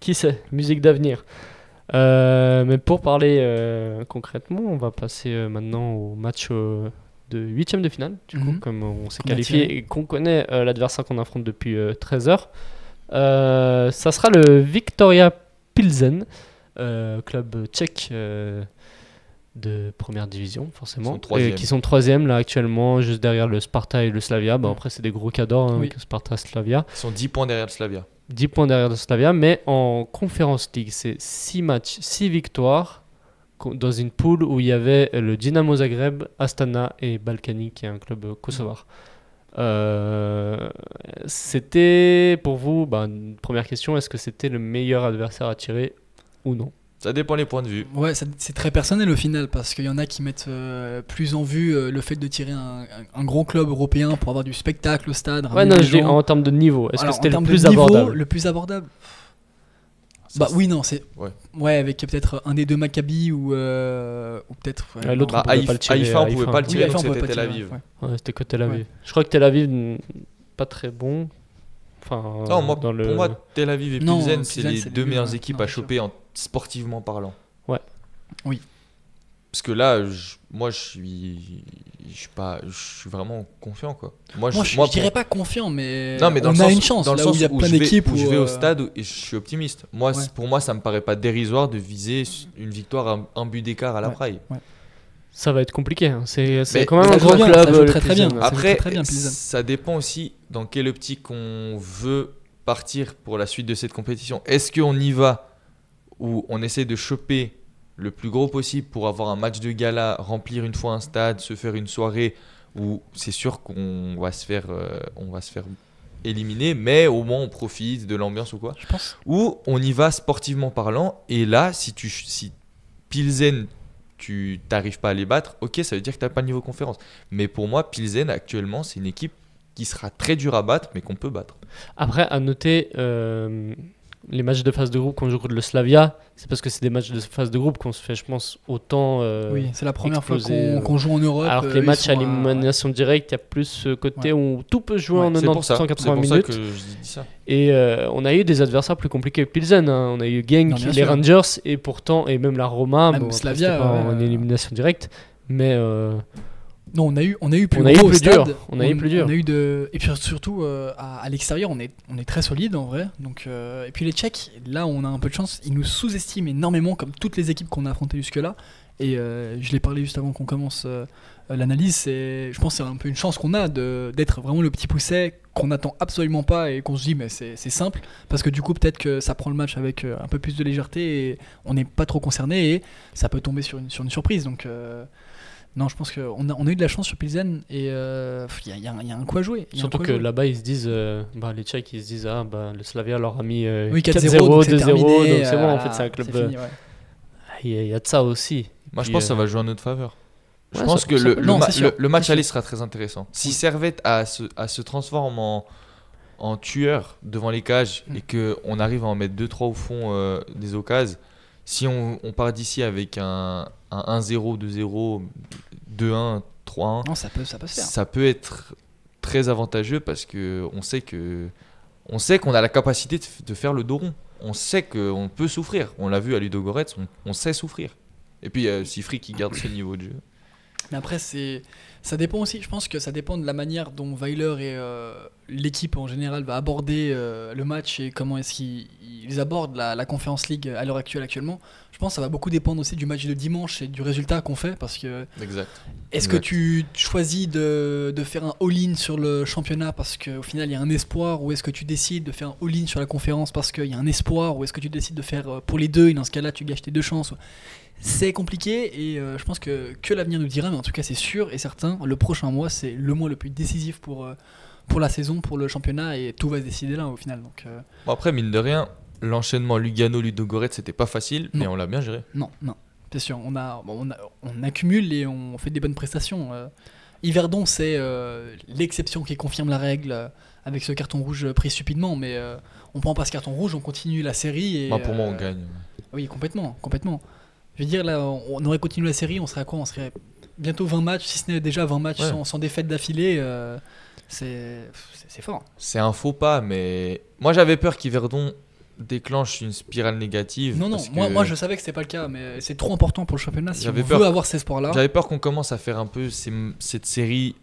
Qui sait Musique d'avenir. Euh, mais pour parler euh, concrètement, on va passer euh, maintenant au match euh, de huitième de finale, du coup, Mhm. comme on s'est qualifié et qu'on connaît euh, l'adversaire qu'on affronte depuis 13 heures. Euh, ça sera le Victoria Pilsen, euh, club tchèque euh, de première division, forcément, Ils sont troisième. et qui sont troisième là actuellement, juste derrière le Sparta et le Slavia. Bon, Mhm. après, c'est des gros cadors, hein, Oui. avec Sparta, Slavia. Ils sont 10 points derrière le Slavia. 10 points derrière le Slavia, mais en Conference League, c'est 6 matchs, 6 victoires dans une poule où il y avait le Dynamo Zagreb, Astana et Balkany, qui est un club kosovar. Euh, c'était pour vous, bah, une première question, est-ce que c'était le meilleur adversaire à tirer ou non? Ça dépend les points de vue. Ouais, c'est très personnel au final parce qu'il y en a qui mettent euh, plus en vue euh, le fait de tirer un, un- un gros club européen pour avoir du spectacle au stade. Ouais, non, dis en termes de niveau, est-ce que c'était le niveau, abordable? Le plus abordable Bah oui, non, c'est. Ouais. Ouais, avec peut-être un des deux Maccabi ou, euh, ou peut-être. ouais, l'autre, Bah, pouvait Haïf- pas le tirer, Haïfa, on pouvait pas le Oui, tirer, pouvait c'était Tel Aviv. ouais. C'était que Tel Aviv. Je crois que Tel Aviv, n- pas très bon. Enfin, Non, moi, dans le... pour moi, Tel Aviv et Pilsen, c'est les deux meilleures équipes Non, à choper en, sportivement parlant. Ouais. Oui. Parce que là, je- moi, je suis, je suis pas, je suis vraiment confiant, quoi. Moi, Moi, je, moi, je dirais pas confiant, mais, Non, mais dans on le a sens- une chance. dans le sens où il y a plein je vais- d'équipes. où je vais au euh, stade et je suis optimiste. Moi, Ouais. pour moi, ça me paraît pas dérisoire de viser une victoire, un, un but d'écart à la Ouais. praille. Ça va être compliqué. hein. C'est quand même un bien, club. ça joue le très, très bien. Après, très bien, Pilsen. ça dépend aussi dans quelle optique on veut partir pour la suite de cette compétition Est-ce qu'on y va où on essaie de choper le plus gros possible pour avoir un match de gala, remplir une fois un stade, se faire une soirée où c'est sûr qu'on va se faire, euh, on va se faire éliminer, mais au moins on profite de l'ambiance ou quoi Je pense. Ou on y va sportivement parlant, et là, si tu si Pilsen, tu t'arrives pas à les battre, ok, ça veut dire que tu n'as pas le niveau conférence. Mais pour moi, Pilsen, actuellement, c'est une équipe qui sera très dure à battre, mais qu'on peut battre. Après, à noter, euh, les matchs de phase de groupe qu'on joue contre le Slavia, c'est parce que c'est des matchs de phase de groupe qu'on se fait, je pense, autant. euh, oui, c'est la première exploser, fois qu'on euh, qu'on joue en Europe. Alors que euh, les matchs à l'élimination directe, il y a plus ce côté où tout peut jouer Ouais, en C'est pour ça, 90 c'est 180 pour ça minutes. que je dis ça. Et euh, on a eu des adversaires plus compliqués que Pilsen. hein. On a eu Genk, Non, les sûr. Rangers et pourtant, et même la Roma. Même bon, après, Slavia, c'était pas ouais, en élimination directe. Mais euh, Non, on a eu, on a eu plus On a eu plus dur. On a eu plus dur. On a eu de, et puis surtout euh, à, à l'extérieur, on est, on est très solide en vrai. Donc, euh, et puis les Tchèques, là, on a un peu de chance. Ils nous sous-estiment énormément, comme toutes les équipes qu'on a affrontées jusque-là. Et euh, je l'ai parlé juste avant qu'on commence l'analyse. C'est, je pense, que c'est un peu une chance qu'on a de d'être vraiment le petit pousset qu'on n'attend absolument pas et qu'on se dit mais c'est, c'est simple parce que du coup peut-être que ça prend le match avec un peu plus de légèreté et on n'est pas trop concerné et ça peut tomber sur une, sur une surprise. Donc non, je pense qu'on a, on a eu de la chance sur Pilsen et euh, il y, a, il y a un- il y a un coup à jouer. Y a surtout à que jouer. là-bas, ils se disent, euh, bah, les Tchèques, ils se disent, ah, bah, le Slavia leur a mis euh, oui, 4-0, 4-0, donc c'est 2-0, terminé, donc c'est bon, euh, en fait, c'est un club. ouais. euh, Il y, a- il y a de ça aussi. Moi, je Puis, pense que euh, ça va jouer en notre faveur. Je Ouais, pense ça- que ça le, peut- le Non, ma- le- le match aller sera très intéressant. Si Oui. Servette a se, à se transforme en, en tueur devant les cages Mm. et qu'on arrive à en mettre 2-3 au fond euh, des occasions, si on, on part d'ici avec un, un 1-0, 2-0, 2-1, 3-1, Non, ça peut, ça peut se faire. ça peut être très avantageux parce que on sait que on sait qu'on a la capacité de, faire le dos rond. On sait qu'on peut souffrir. On l'a vu à Ludo Goretz, on, on sait souffrir. Et puis euh, Sifri qui garde ce niveau de jeu. Mais après, c'est, ça dépend aussi. Je pense que ça dépend de la manière dont Weiler et euh, l'équipe en général va aborder euh, le match et comment est-ce qu'ils ils abordent la, la Conference League à l'heure actuelle actuellement. Je pense que ça va beaucoup dépendre aussi du match de dimanche et du résultat qu'on fait parce que Exact. est-ce que tu choisis de, de faire un all-in sur le championnat parce qu'au final il y a un espoir ou est-ce que tu décides de faire un all-in sur la conférence parce qu'il y a un espoir ou est-ce que tu décides de faire euh, pour les deux et dans ce cas-là tu gâches tes deux chances? C'est compliqué et euh, je pense que, que l'avenir nous dira mais en tout cas c'est sûr et certain le prochain mois c'est le mois le plus décisif pour, euh, pour la saison pour le championnat et tout va se décider là au final donc euh, Bon, après, mine de rien, l'enchaînement Lugano-Ludo Goretz, c'était pas facile, mais on l'a bien géré. Non, non, c'est sûr. On, a, bon, on, a- on accumule et on fait des bonnes prestations. Euh, Yverdon, c'est euh, l'exception qui confirme la règle euh, avec ce carton rouge pris stupidement, mais on prend pas ce carton rouge, on continue la série. Et, Moi, pour moi, on gagne. Oui, complètement, complètement. Je veux dire, là, on aurait continué la série, on serait à quoi? On serait bientôt 20 matchs, si ce n'est déjà 20 matchs Ouais. sans, sans défaite d'affilée. c'est fort. C'est un faux pas, mais moi, j'avais peur qu'Yverdon déclenche une spirale négative. Non, non, parce moi, que moi je savais que c'était pas le cas, mais c'est trop important pour le championnat si on J'avais veut peur. avoir ces espoirs-là. J'avais peur qu'on commence à faire un peu ces- cette série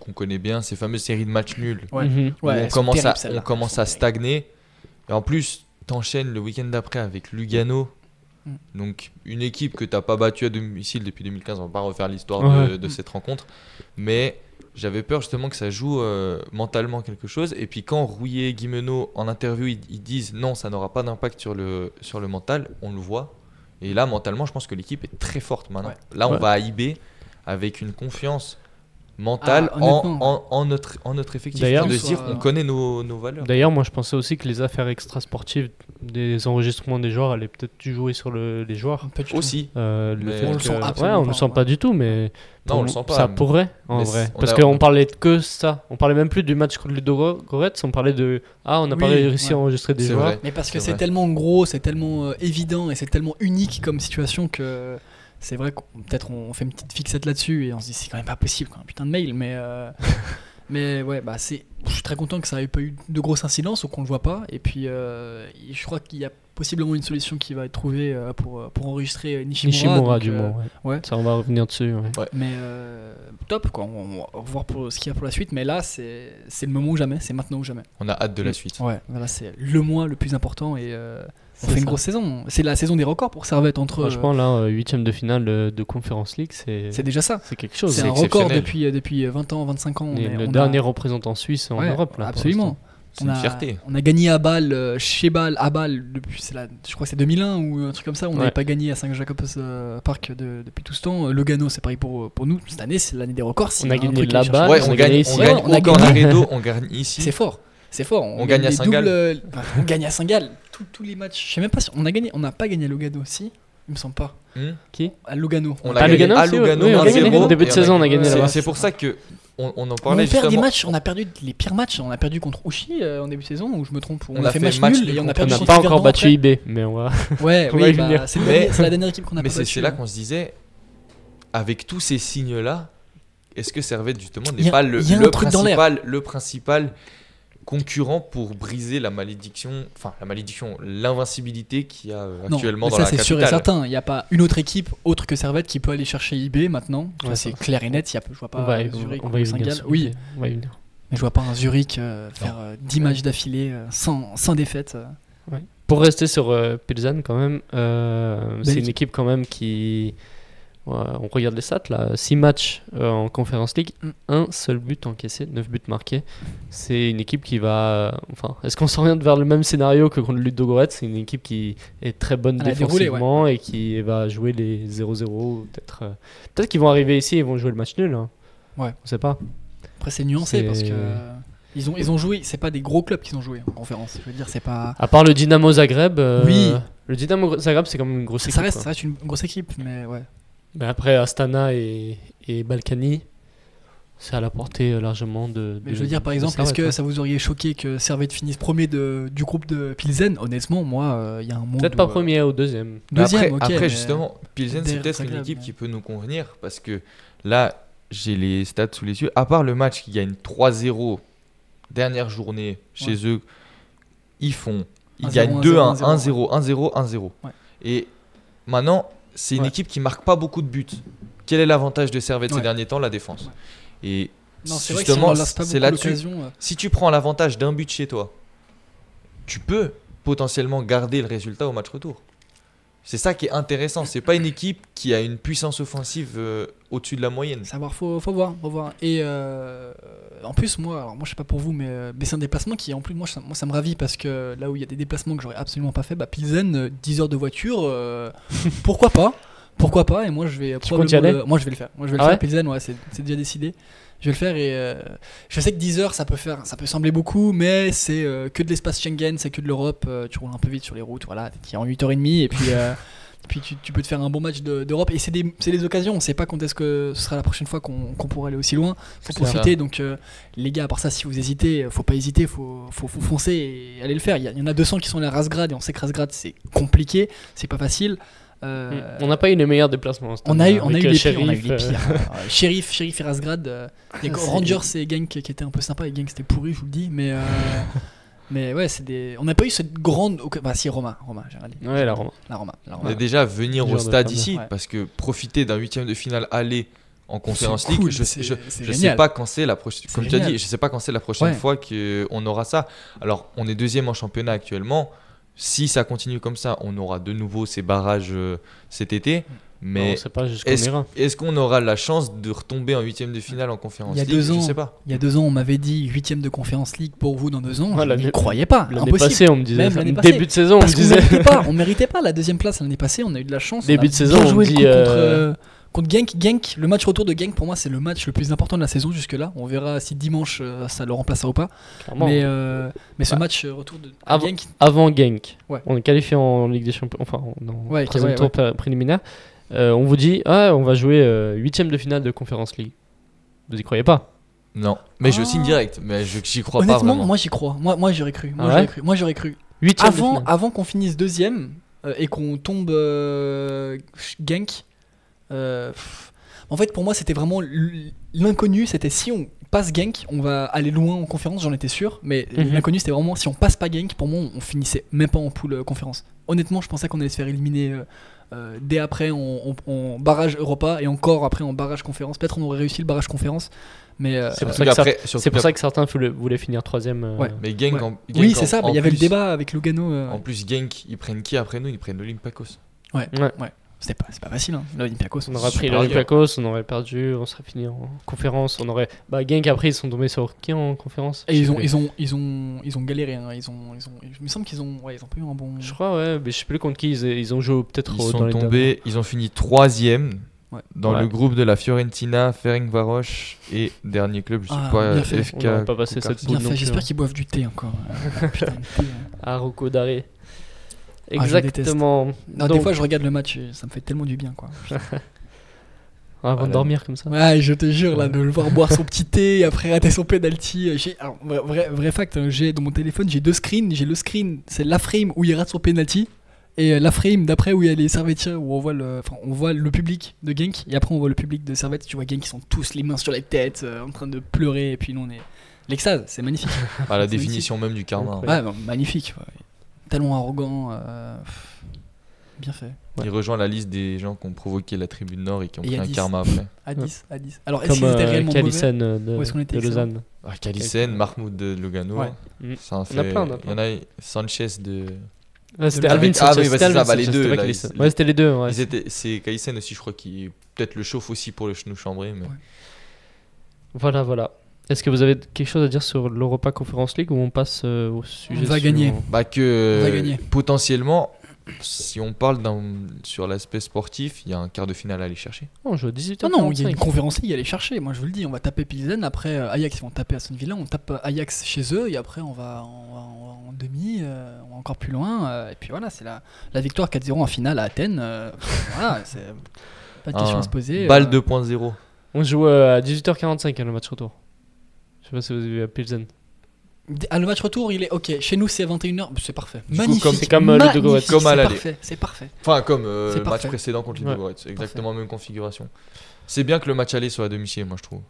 qu'on connaît bien, ces fameuses séries de matchs nuls. Ouais. Mhm. où Ouais, on commence, à, on commence à stagner. Et en plus, t'enchaînes le week-end d'après avec Lugano. Mm. Donc, une équipe que t'as pas battue à domicile depuis 2015. On va pas refaire l'histoire de, Ouais. de cette rencontre. Mais j'avais peur justement que ça joue euh, mentalement quelque chose. Et puis, quand Rouillet et Guimeno, en interview, ils, ils disent non, ça n'aura pas d'impact sur le, sur le mental, on le voit. Et là, mentalement, je pense que l'équipe est très forte maintenant. Ouais. Là, on Ouais. va à IB avec une confiance mentale Ah, en, en, en notre, en notre effectif. D'ailleurs- de dire soit- on connaît nos, nos valeurs. D'ailleurs, moi je pensais aussi que les affaires extrasportives des enregistrements des joueurs allaient peut-être jouer sur le- les joueurs. Pas du tout. Aussi. Euh, le On le que- sent ouais, on pas, le sent ouais. pas du tout, mais Non, on pour- le sent pas. ça mais- pourrait en mais vrai. Parce a- qu'on parlait de que ça. On parlait même plus du match contre Ludo Goretz, on parlait de ah on n'a pas Oui, réussi ouais. à enregistrer des joueurs. vrai. Mais parce que C'est tellement gros, c'est tellement euh, évident et c'est tellement unique comme situation que c'est vrai qu'on peut-être on fait une petite fixette là-dessus et on se dit c'est quand même pas possible, quoi, un putain de mail. Mais euh, [laughs] mais ouais, bah c'est, je suis très content que ça ait pas eu de grosse incidence ou qu'on le voit pas. Et puis euh, je crois qu'il y a possiblement une solution qui va être trouvée euh, pour pour enregistrer Nishimura. Nishimura donc, du euh, moins. ouais. ouais. Ça on va revenir dessus. ouais. Mais euh, top quoi, on, on va voir pour ce qu'il y a pour la suite. Mais là c'est c'est le moment ou jamais, c'est maintenant ou jamais. On a hâte de la Mm. suite. Ouais, voilà, c'est le mois le plus important et euh, on C'est fait une grosse saison. C'est la saison des records pour Servette entre. Franchement là, huitième de finale euh, de Conference League, c'est c'est déjà ça. c'est quelque chose. C'est un record depuis, euh, depuis 20 ans, 25 ans. on Et est- le on a- dernier représentant suisse en Ouais, Europe là. absolument. On une a, fierté. on a gagné à Bâle, euh, chez Bâle, à Bâle, depuis, la- je crois que c'est 2001 ou un truc comme ça. On n'avait Ouais. pas gagné à Saint-Jacobs euh, Park de- depuis tout ce temps. Euh, Lugano, c'est pareil pour, pour nous. Cette année, c'est l'année des records. On a gagné là-bas. chercher. Ouais, on on a gagne, gagné on ici. gagne Ouais, on a au gagné. Canaredo, on gagne ici. C'est fort. C'est fort. On gagne à Saint-Gall. euh, on gagne à Saint-Gall. Tous- Tous les matchs. Je sais même pas si on a gagné. On n'a pas gagné à Lugano, si? Il me semble pas. Hmm? Qui? À Lugano. On a gagné Lugano, à si, oui. Lugano Oui, on a gagné 1-0, au début de on saison, on a gagné C'est- là-bas. C'est pour ça que on, on en on parlait perd des matchs, on a perdu les pires matchs. On a perdu contre Uchi euh, en début de saison, ou je me trompe. On, On a, a fait fait match, match nul et on a contre- perdu On n'a contre pas encore battu après. IB, mais on va. Ouais, [laughs] On oui, bah, c'est la dernière équipe qu'on a Mais pas c'est là qu'on se disait, avec tous ces signes-là, est-ce que Servette justement n'est a- pas le, le truc dans l'air. principal, le principal concurrent pour briser la malédiction, enfin la malédiction, l'invincibilité qu'il y a euh, Non, actuellement mais dans ça la c'est sûr et capitale. certain. Il n'y a pas une autre équipe autre que Servette qui peut aller chercher IB maintenant. Ça, Ouais, c'est ça. clair et net. Il y a, je vois pas On va, y- Zurich on va y venir. Saint-Gall. Oui. On va y venir. mais je vois pas un Zurich euh, faire euh, 10 matchs d'affilée euh, sans, sans défaite. euh. Pour rester sur euh, Pilsen, quand même, euh, c'est une équipe quand même qui. Ouais, on regarde les stats là 6 matchs euh, en Conference League, un seul but encaissé, 9 buts marqués. C'est une équipe qui va. euh, Enfin, est-ce qu'on s'oriente vers le même scénario que contre Ludogorets C'est une équipe qui est très bonne défensivement et qui va jouer les 0-0. ou Peut-être euh, peut qu'ils vont arriver ici et vont jouer le match nul. hein. Ouais. On sait pas. Après c'est nuancé parce que ils ont ils ont joué. C'est pas des gros clubs qui ont joué en conférence. Je veux dire, c'est pas. À part le Dynamo Zagreb. euh, Oui. Le Dynamo Zagreb, c'est quand même une grosse Ça équipe. reste, quoi. ça reste une grosse équipe, mais ouais. Mais après, Astana et, et Balkany, c'est à la portée euh, largement de. Mais de- je veux dire, par exemple, est-ce que hein. ça vous aurait choqué que Servette finisse premier de, du groupe de Pilsen? Honnêtement, moi, euh, il y a un monde. Peut-être pas euh, premier ou deuxième. Deuxième, après, ok. après, mais- justement, Pilsen, c'est peut-être une équipe mais- qui peut nous convenir parce que là, j'ai les stats sous les yeux. À part le match qui gagne 3-0, dernière journée chez eux, ils font. Ils 1-0, gagnent 1-0, 2-1, 1-0, 1-0, 1-0. Ouais. Et maintenant, c'est une Ouais. équipe qui marque pas beaucoup de buts. Quel est l'avantage de Servette ces derniers temps La défense. Et Non, si justement, c'est là-dessus. Si tu prends l'avantage d'un but chez toi, tu peux potentiellement garder le résultat au match retour. C'est ça qui est intéressant. C'est pas une équipe qui a une puissance offensive euh, au-dessus de la moyenne. Savoir, faut, faut voir, faut voir. Et euh, en plus, moi, alors moi, je sais pas pour vous, mais, euh, mais c'est un déplacement qui, en plus, moi, ça, moi, ça me ravit parce que là où il y a des déplacements que j'aurais absolument pas fait, bah, Pilsen, euh, 10 heures de voiture, [laughs] pourquoi pas? Pourquoi pas Et moi, je vais probablement le- Moi, je vais le faire. Moi, je vais le Ah faire. ouais Pilsen, ouais, c'est c'est déjà décidé. Je vais le faire et euh, je sais que 10 heures, ça peut faire, ça peut sembler beaucoup, mais c'est euh, que de l'espace Schengen, c'est que de l'Europe. euh, tu roules un peu vite sur les routes, voilà, tu es en 8h30 et puis. [laughs] puis tu, tu peux te faire un bon match de- d'Europe et c'est des, c'est des occasions. On sait pas quand est-ce que ce sera la prochaine fois qu'on qu'on pourra aller aussi loin. Faut C'est profiter. Donc euh, les gars, à part ça, si vous hésitez, faut pas hésiter, faut, faut, faut foncer et aller le faire. Il y, en a 200 qui sont à Rasgrad et on sait que Rasgrad c'est compliqué, c'est pas facile. Euh. On n'a pas eu les meilleurs déplacements. on a eu, on a eu les pires. On a eu les Sheriff, pires. Euh, Sheriff, Sheriff et Rasgrad. euh, Il y a Ah, c'est- Rangers et Genk qui étaient un peu sympas et Genk c'était pourri, je vous le dis. Mais, euh, [laughs] mais ouais, c'est des. On n'a pas eu cette grande. Bah si, Roma, Roma, j'ai regardé. Ouais, la Roma. La Roma. La On Roma. est déjà venir au de stade ici Ouais. parce que profiter d'un huitième de finale aller en conférence C'est league, cool, je, je, je sais pas quand c'est la prochaine. Comme tu as dit, je sais pas quand c'est la prochaine Ouais. fois qu'on aura ça. Alors, on est deuxième en championnat actuellement. Si ça continue comme ça, on aura de nouveau ces barrages euh, cet été. Mais on sait pas jusqu'où est-ce on qu'on aura la chance de retomber en huitième de finale en conférence Il y a league? deux Je ans, sais pas. Il y a deux ans, on m'avait dit huitième de conférence league pour vous dans deux ans. Ouais, je n'y croyais pas. L'année Impossible. passée, on me disait. Même passée. Début de saison, on me disait. méritait pas, on [laughs] méritait pas la deuxième place l'année passée. On a eu de la chance. Début on de saison, on joué dit, coup contre, euh, euh, contre Genk. Genk, le match retour de Genk pour moi c'est le match le plus important de la saison jusque là. On verra si dimanche euh, ça le remplacera ou pas. Clairement. Mais euh, mais ce Bah, match euh, retour de avant- Genk, Avant Genk, Ouais. on est qualifié en Ligue des Champions, enfin dans Ouais, troisième ouais, tour préliminaire. Euh, on vous dit, ah, on va jouer euh, huitième de finale de Conference League. Vous y croyez pas? Non. Mais je Ah. signe direct. Mais je j'y crois pas honnêtement, vraiment. moi j'y crois. Moi moi j'aurais cru. Moi Ah j'aurais cru. Moi Avant, avant qu'on finisse deuxième euh, et qu'on tombe euh, Genk, pff, en fait pour moi c'était vraiment l'inconnu, c'était si on passe Genk, on va aller loin en conférence, j'en étais sûr, mais Mhm. l'inconnu c'était vraiment si on passe pas Genk, pour moi on, finissait même pas en poule euh, conférence. Honnêtement je pensais qu'on allait se faire éliminer euh, euh, dès après en, en- en barrage Europa et encore après en barrage conférence. Peut-être on aurait réussi le barrage conférence, mais euh, C'est pour, ça que, c'est pour ça certains voulaient, finir troisième. euh, Ouais. Mais Genk, Ouais. en- oui Genk c'est en- ça, il y avait le débat avec Lugano. euh, En plus, Genk, ils prennent qui après nous? Ils prennent l'Olympiakos. Ouais, Ouais. ouais. C'était pas, c'est pas facile, hein. l'Olympiakos. On aurait pris l'Olympiakos, on aurait perdu, on serait fini en conférence. On aurait. Bah, Genk après, ils sont tombés sur qui en conférence? Et ils ont, ils ont, ils ont, ils ont galéré. hein. Ils ont, ils ont, il me semble qu'ils ont, ouais, ils ont pas eu un bon. Je crois, ouais, mais je sais plus contre qui ils, ils ont joué peut-être Ils sont les tombés, ils ont fini troisième Ouais. dans Ouais. le groupe de la Fiorentina, Ferencvaros et dernier club, je sais Ah, pas. FK. On pas passé cette J'espère hein. qu'ils boivent du thé encore. [laughs] Putain thé, hein. à Rocco d'arrêt. Ah, Exactement. Non, Donc, des fois, je regarde le match, et ça me fait tellement du bien, quoi. [laughs] avant Voilà. de dormir comme ça. Ouais, je te jure, là, de le voir boire son [laughs] petit thé et après rater son penalty. J'ai, alors, vrai, vrai, fact, hein, j'ai dans mon téléphone, j'ai deux screens. J'ai le screen, c'est la frame où il rate son penalty. Et euh, la frame d'après où il y a les servettiers, où on voit, le, enfin, on voit le public de Genk. Et après, on voit le public de Servette. Tu vois Genk qui sont tous les mains sur les têtes, euh, en train de pleurer. Et puis nous, on est. L'extase, c'est magnifique. [laughs] Ah, la définition même du karma. Ouais, bah, magnifique. ouais. Tellement arrogant. euh, pff, bien fait. Ouais. Il rejoint la liste des gens qui ont provoqué la tribune Nord et qui ont Et pris un 10. karma après. [laughs] À 10, à 10. Alors, est-ce Comme qu'ils étaient euh, réellement Kalisen euh, de, Où est-ce qu'on était de Lausanne. Ah, Kalisen, Mahmoud de Lugano. Ouais. Mm. Ça en Il y en a plein, Il y en a Sanchez de. Ouais, c'était Alvin ah Sanchez. oui, bah, c'était c'est ça, bah, les deux, là, ils- Ouais, c'était les deux. ouais. C'est Kalisen aussi, je crois, qui peut-être le chauffe aussi pour le genou chambré. Mais... Ouais. Voilà, voilà. Est-ce que vous avez quelque chose à dire sur l'Europa Conference League ou on passe euh, au sujet va suivant gagner. Bah que On va gagner. potentiellement, si on parle sur l'aspect sportif, il y a un quart de finale à aller chercher. On joue à 18h45. Ah non, il y a une conférence ligue à aller chercher. Moi, je vous le dis, on va taper Pilsen. Après, euh, Ajax, ils vont taper Aston Villa. On tape euh, Ajax chez eux. Et après, on va, on va- on va en demi, euh, on va encore plus loin. euh, et puis voilà, c'est la, la victoire 4-0 en finale à Athènes. euh, voilà, [laughs] c'est pas de question à se poser. Balle euh. 2.0. On joue à 18h45 hein, le match retour. Je sais pas si vous avez vu à Pilsen. Ah, le match retour, il est ok. Chez nous, c'est 21h. C'est parfait. Du coup, Magnifique. comme- C'est comme, euh, le. Comme à c'est l'aller. parfait. C'est parfait. Enfin, comme euh, C'est le match précédent contre les Ouais. Ludogorets. C'est exactement la même configuration. C'est bien que le match aller soit à domicile, moi je trouve.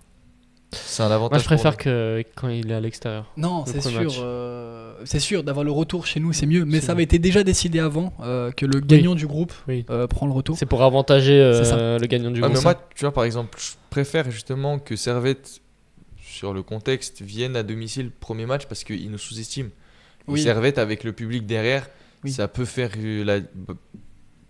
C'est un avantage. Moi, je préfère que quand il est à l'extérieur. Non, Le c'est sûr. euh, c'est sûr d'avoir le retour chez nous, c'est mieux. Mais C'est ça mieux. avait été déjà décidé avant euh, que le gagnant du groupe Oui. euh, prend le retour. C'est pour avantager euh, le gagnant du. Ah, groupe. mais moi, tu vois, par exemple, je préfère justement que Servette, sur le contexte, vienne à domicile premier match parce qu'ils nous sous-estiment. Oui. Servette, avec le public derrière, Oui. ça peut faire la-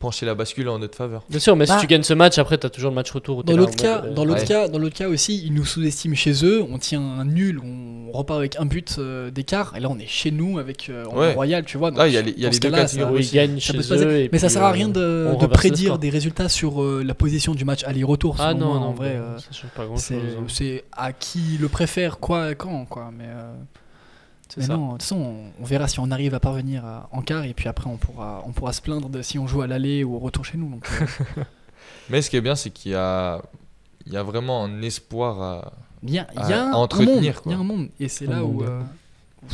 pencher la bascule en notre faveur. Bien sûr, mais Bah, si tu gagnes ce match, après, t'as toujours le match retour. t'es Dans là l'autre cas, euh, dans l'autre ouais. cas, dans l'autre cas aussi, ils nous sous-estiment chez eux. On tient un nul, on repart avec un but euh, d'écart. Et là, on est chez nous avec euh, Ouais. Royal, tu vois. Là, donc, il y a les- il y a les deux ça- ils gagnent ça chez peut se passer. eux. et Mais ça sert à euh, rien de, prédire des résultats sur euh, la position du match aller-retour. Ah non, moi, non, en vrai. bah, euh, ça change pas grand c'est chose. c'est à qui le préfère, quoi, quand, quoi. Mais, euh, mais ça. non, de toute façon, on, on verra si on arrive à parvenir à- en quart. Et puis après, on pourra, on pourra se plaindre de si on joue à l'aller ou au retour chez nous. Donc, euh, [laughs] Mais ce qui est bien, c'est qu'il y a, il y a vraiment un espoir à. Il y a, il à y a un entretenir, il y a un monde, et c'est là où, euh,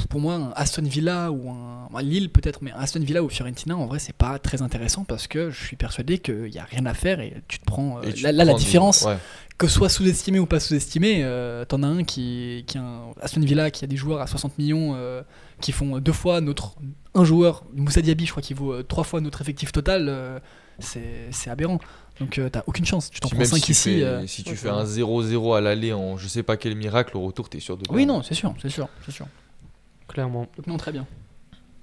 pour moi, un Aston Villa ou un Lille peut-être, mais un Aston Villa ou Fiorentina, en vrai, c'est pas très intéressant parce que je suis persuadé qu'il y a rien à faire et tu te prends. euh, et tu là, là, la prends différence, ouais. Que ce soit sous-estimé ou pas sous-estimé, euh, t'en as un qui, qui a un Aston Villa qui a des joueurs à 60 millions euh, qui font deux fois notre un joueur, Moussa Diaby, je crois qu'il vaut euh, trois fois notre effectif total. euh, c'est c'est aberrant. Donc euh, t'as aucune chance. Tu t'en prends même 5 si tu ici. fais, euh, si tu ouais, fais un 0-0 à l'aller en je sais pas quel miracle, au retour, t'es sûr de Oui, non, c'est sûr, c'est sûr, c'est sûr. Clairement. Donc non, très bien.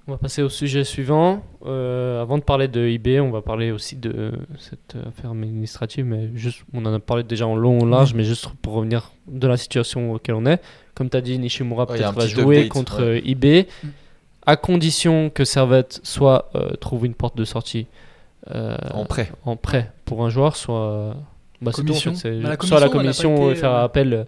On va passer au sujet suivant. Euh, avant de parler de IB, on va parler aussi de cette affaire administrative, mais juste, on en a parlé déjà en long, en large, mais juste pour revenir de la situation auquel on est. Comme tu as dit, Nishimura Ouais, peut-être va jouer update, contre ouais. IB, Mm. à condition que Servette soit euh, trouve une porte de sortie euh, En prêt. en prêt pour un joueur, soit bah, c'est tout, en Commission. fait, c'est- Bah, la soit la commission, commission faire euh, appel.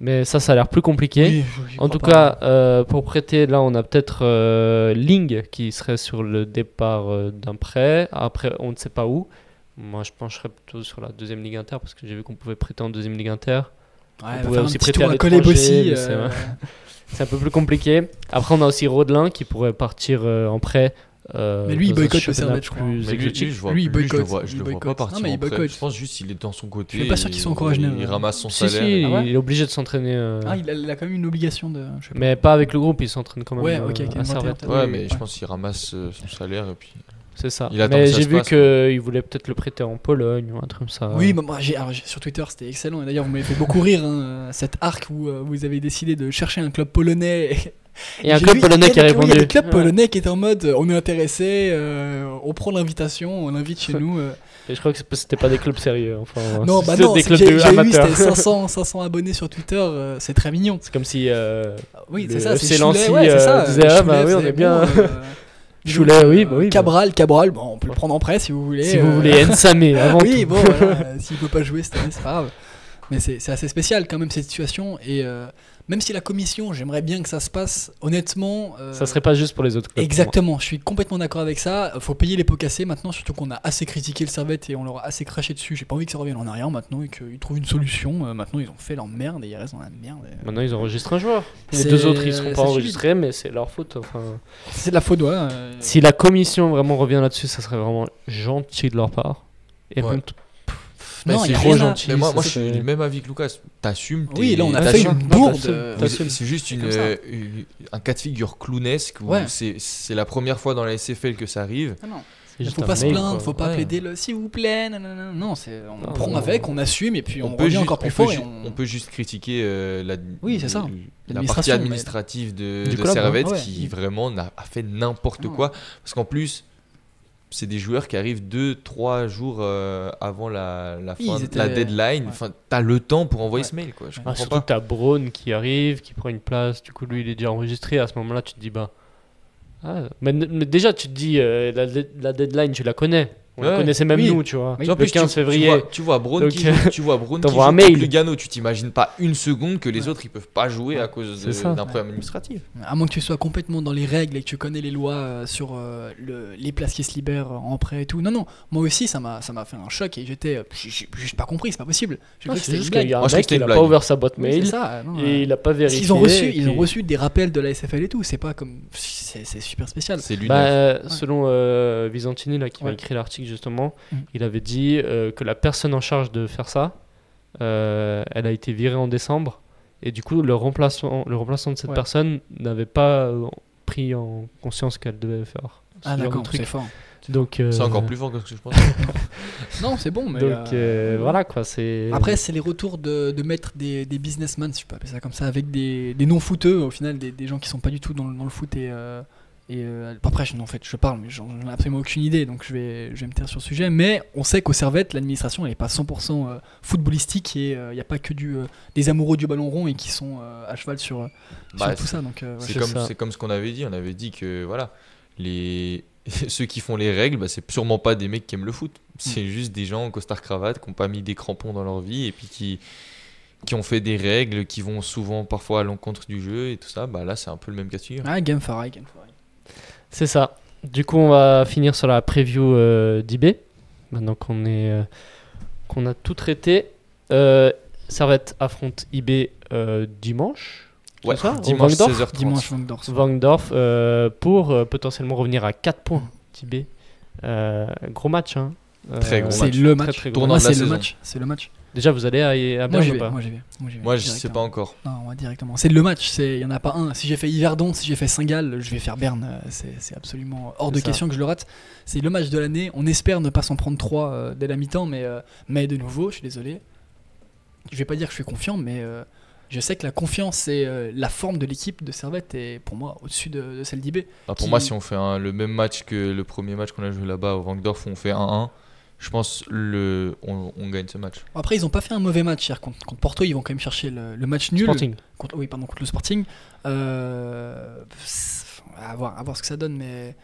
Mais ça, ça a l'air plus compliqué. Oui, En tout pas. cas, euh, pour prêter, là, on a peut-être euh, Ling qui serait sur le départ euh, d'un prêt. Après, on ne sait pas où. Moi, je pencherais plutôt sur la deuxième ligue inter parce que j'ai vu qu'on pouvait prêter en deuxième ligue inter. Ouais, on pouvait aussi prêter à à l'étranger, [laughs] c'est un peu plus compliqué. Après, on a aussi Rodelin qui pourrait partir en prêt. Euh, Mais lui, il boycotte le Servette, je crois. plus Mais lui, exotique. lui, je vois, Lui, il lui, je le boycotte, vois, je il le vois pas boycotte. partir Non, mais il boycotte. Je pense juste qu'il est dans son côté. Je suis pas sûr et qu'il soit encore à il- Genève. Il ramasse son Si, si, salaire. il, Ah ouais il est obligé de s'entraîner. euh, Ah, il a, il a quand même une obligation de. je sais pas. Mais pas avec le groupe, il s'entraîne quand même Ouais, euh, ok, ok, à 21, Servette. peut-être. Ouais, mais je pense qu'il ramasse euh, son salaire et puis. C'est ça. Il Mais j'ai vu qu'il voulait peut-être le prêter en Pologne ou un truc comme ça. Oui, mais moi, j'ai- sur Twitter, c'était excellent. Et d'ailleurs, vous m'avez fait beaucoup rire, hein, cet arc où euh, vous avez décidé de chercher un club polonais Et un club polonais qui a oui, Il y a répondu. des clubs polonais qui étaient en mode on est intéressé, euh, on prend l'invitation, on l'invite chez [laughs] nous. euh. Et je crois que c'était pas des clubs sérieux. Enfin, Non, bah non, des clubs j'ai j'ai c'était 500, 500 [laughs] abonnés sur Twitter, euh, c'est très mignon. C'est comme si Oui, c'est ça, c'est Lancy, ouais, disait, ah, bah oui, on est bien. [laughs] Choulet, oui, bah oui, bah. Cabral, Cabral, bon, on peut le prendre en prêt si vous voulez. si vous voulez Nsamé avant oui, bon, s'il peut pas jouer cette année, c'est pas grave. Mais c'est assez spécial quand même cette situation. Et même si la commission, j'aimerais bien que ça se passe, honnêtement. euh, Ça serait pas juste pour les autres clubs. Exactement, je suis complètement d'accord avec ça. Faut payer les pots cassés maintenant, surtout qu'on a assez critiqué le Servette et on leur a assez craché dessus. J'ai pas envie que ça revienne en arrière maintenant et qu'ils trouvent une solution. Euh, maintenant, ils ont fait leur merde et ils restent dans la merde. Et- Maintenant, ils enregistrent un joueur. Les deux autres, ils seront pas enregistrés, mais c'est leur faute. Enfin, C'est de la faute, ouais. euh, si la commission vraiment revient là-dessus, ça serait vraiment gentil de leur part. Et Ouais. même t- non, c'est trop gentil. Mais moi, moi je suis du même avis que Lucas. T'assumes. Oui, t'es- là, on a t'assumes. fait une bourde. Mais. C'est juste une, euh, une- un cas de figure clownesque où Ouais. c'est c'est la première fois dans la SFL que ça arrive. Ah non. Il faut pas se plaindre, quoi. faut pas Ouais. plaider le s'il vous plaît. nanana. Non, c'est on Non, prend non, avec, non. on assume et puis on, peut revient juste- encore plus on peut fort. et ju- on- on peut juste critiquer euh, la, Oui, c'est ça. la L'administration, partie mais- administrative de, Du de club, Servette hein. Ouais. qui vraiment a fait n'importe Non. quoi. Parce qu'en plus, c'est des joueurs qui arrivent 2-3 jours euh, avant la, la, fin, étaient- la deadline. ouais. Enfin, t'as le temps pour envoyer Ouais. ce mail. Quoi. Je Ah, comprends surtout pas. que t'as Braun qui arrive, qui prend une place, du coup lui il est déjà enregistré, à ce moment-là tu te dis bah... Ah, mais, mais déjà tu te dis euh, la, la deadline tu la connais, on Ouais, connaissait même oui. nous tu vois, En le plus, 15 tu, février. Tu vois, tu vois Braun Donc, qui joue, tu vois Braun [laughs] qui mail. Lugano, tu t'imagines pas une seconde que les Ouais. autres ils peuvent pas jouer à cause d'un problème administratif. À moins que tu sois complètement dans les règles et que tu connais les lois euh, sur euh, le- les places qui se libèrent en prêt et tout. Non, non, moi aussi ça m'a ça m'a fait un choc et j'étais. euh, J'ai pas compris, c'est pas possible. J'ai Ah, cru que c'est c'était juste qu'il y a un Moi, je mec crois que qui c'était n'a une pas ouvert sa boîte Oui, mail c'est ça, non, et euh, il a pas vérifié. ont reçu, ils ont reçu des rappels de la SFL et tout. C'est pas comme, c'est super spécial. C'est. Bah, euh, selon euh, Visantini là, qui m'a écrit l'article justement, Mm. il avait dit euh, que la personne en charge de faire ça, euh, elle a été virée en décembre et du coup le remplaçant, le remplaçant de cette Ouais. personne n'avait pas euh, pris en conscience qu'elle devait faire. ce Ah d'accord, truc. c'est fort. Donc euh, C'est encore plus fort que ce que je pense. [laughs] Non, c'est bon, mais. Donc euh, euh, voilà quoi, c'est. Après, c'est les retours de, de mettre des, des businessmen, si je peux appeler ça comme ça, avec des, des non-footeux, au final, des, des gens qui sont pas du tout dans, le- dans le foot. Et, euh, et euh, après, je, en fait, je parle, mais j'en ai absolument aucune idée, donc je vais, je vais me taire sur le sujet. Mais on sait qu'au Servette, l'administration, elle n'est pas 100% euh, footballistique et il n'y a pas que du, euh, des amoureux du ballon rond et qui sont euh, à cheval sur, euh, sur Bah, tout ça. Donc, euh, ouais. C'est comme, ça. c'est comme ce qu'on avait dit. On avait dit que voilà, les... [laughs] ceux qui font les règles, bah, c'est sûrement pas des mecs qui aiment le foot. C'est juste des gens en costard-cravate qui n'ont pas mis des crampons dans leur vie et puis qui, qui ont fait des règles qui vont souvent parfois à l'encontre du jeu et tout ça. Bah, là, c'est un peu le même cas de figure. Ah, Game Game. C'est ça. Du coup, on va finir sur la preview euh, d'IB. Maintenant qu'on est euh, qu'on a tout traité. Euh, Servette affronte IB euh, dimanche. c'est Ouais, ça dimanche Vangdorf 16h30. Dimanche Vangdorf. Vangdorf euh, pour euh, potentiellement revenir à 4 points d'IB. Euh, gros match. Hein. Euh, Très gros C'est le Très, match. très gros Tournant Moi, de la c'est le saison. match. C'est le match. Déjà, vous allez à, à Moi, Berne j'y ou vais. pas Moi, j'y vais. Moi, j'y vais. Moi, je sais pas encore. Non, moi directement. C'est le match, il n'y en a pas un. Si j'ai fait Yverdon, si j'ai fait Saint-Gall, je vais faire Berne. euh, C'est absolument hors de ça. question que je le rate. C'est le match de l'année. On espère ne pas s'en prendre trois euh, dès la mi-temps, mais, euh, mais de nouveau, je suis désolé. Je vais pas dire que je suis confiant, mais euh, je sais que la confiance et euh, la forme de l'équipe de Servette est pour moi au-dessus de, de celle d'IB. Bah, pour qui- moi, si on fait un- le même match que le premier match qu'on a joué là-bas au Vangdorf où on fait 1-1, je pense le on, on gagne ce match. Après, ils ont pas fait un mauvais match hier contre, contre Porto. Ils vont quand même chercher le, le match nul. Sporting. Contre, oui, pardon, contre le Sporting. Euh, à, voir, à voir ce que ça donne, mais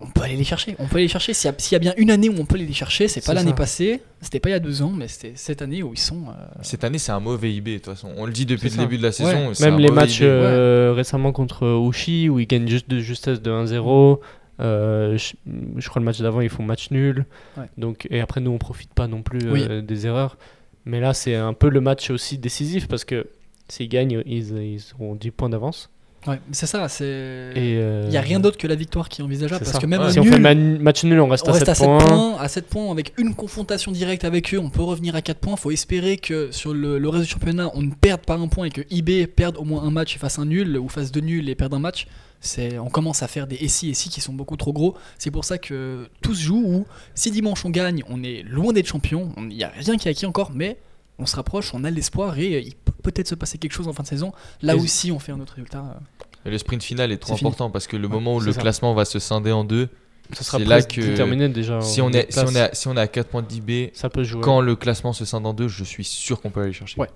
on peut aller les chercher. On peut aller les chercher. S'il y, a- s'il y a bien une année où on peut aller les chercher, c'est pas l'année passée, c'était pas il y a deux ans, mais c'était cette année où ils sont. euh, Cette année, c'est un mauvais IB de toute façon. On le dit depuis le ça. début de la saison. Même un les matchs euh, récemment contre Uchi où ils gagnent juste de justesse de 1-0. Euh, je, je crois le match d'avant ils font match nul. Ouais. Donc, et après nous on profite pas non plus Oui. euh, des erreurs. Mais là c'est un peu le match aussi décisif parce que s'ils gagnent ils, ils auront 10 points d'avance. Ouais, c'est ça. C'est. Euh, Il y a rien d'autre que la victoire qui est envisageable parce ça. que même Ouais. un Si on fait man- match nul on reste, on à, reste 7 à 7 points. points. À 7 points, avec une confrontation directe avec eux, on peut revenir à 4 points. faut espérer que sur le, le reste du championnat, on ne perde pas un point et que IB perde au moins un match et fasse un nul ou fasse deux nuls et perde un match. C'est, on commence à faire des et si et si qui sont beaucoup trop gros. C'est pour ça que tout se joue où si dimanche on gagne, on est loin d'être champion. Il n'y a rien qui est acquis encore, mais on se rapproche, on a l'espoir et il peut peut-être se passer quelque chose en fin de saison. Là Et- aussi, on fait un autre résultat. euh. Et le sprint final est trop fini. important parce que le moment où le ça. classement va se scinder en deux, Ça sera c'est là que- déterminé déjà. si on, est, si, on est à, si on est à 4 points d'IB, Ça peut jouer. quand le classement se scinde en deux, je suis sûr qu'on peut aller chercher. Ouais.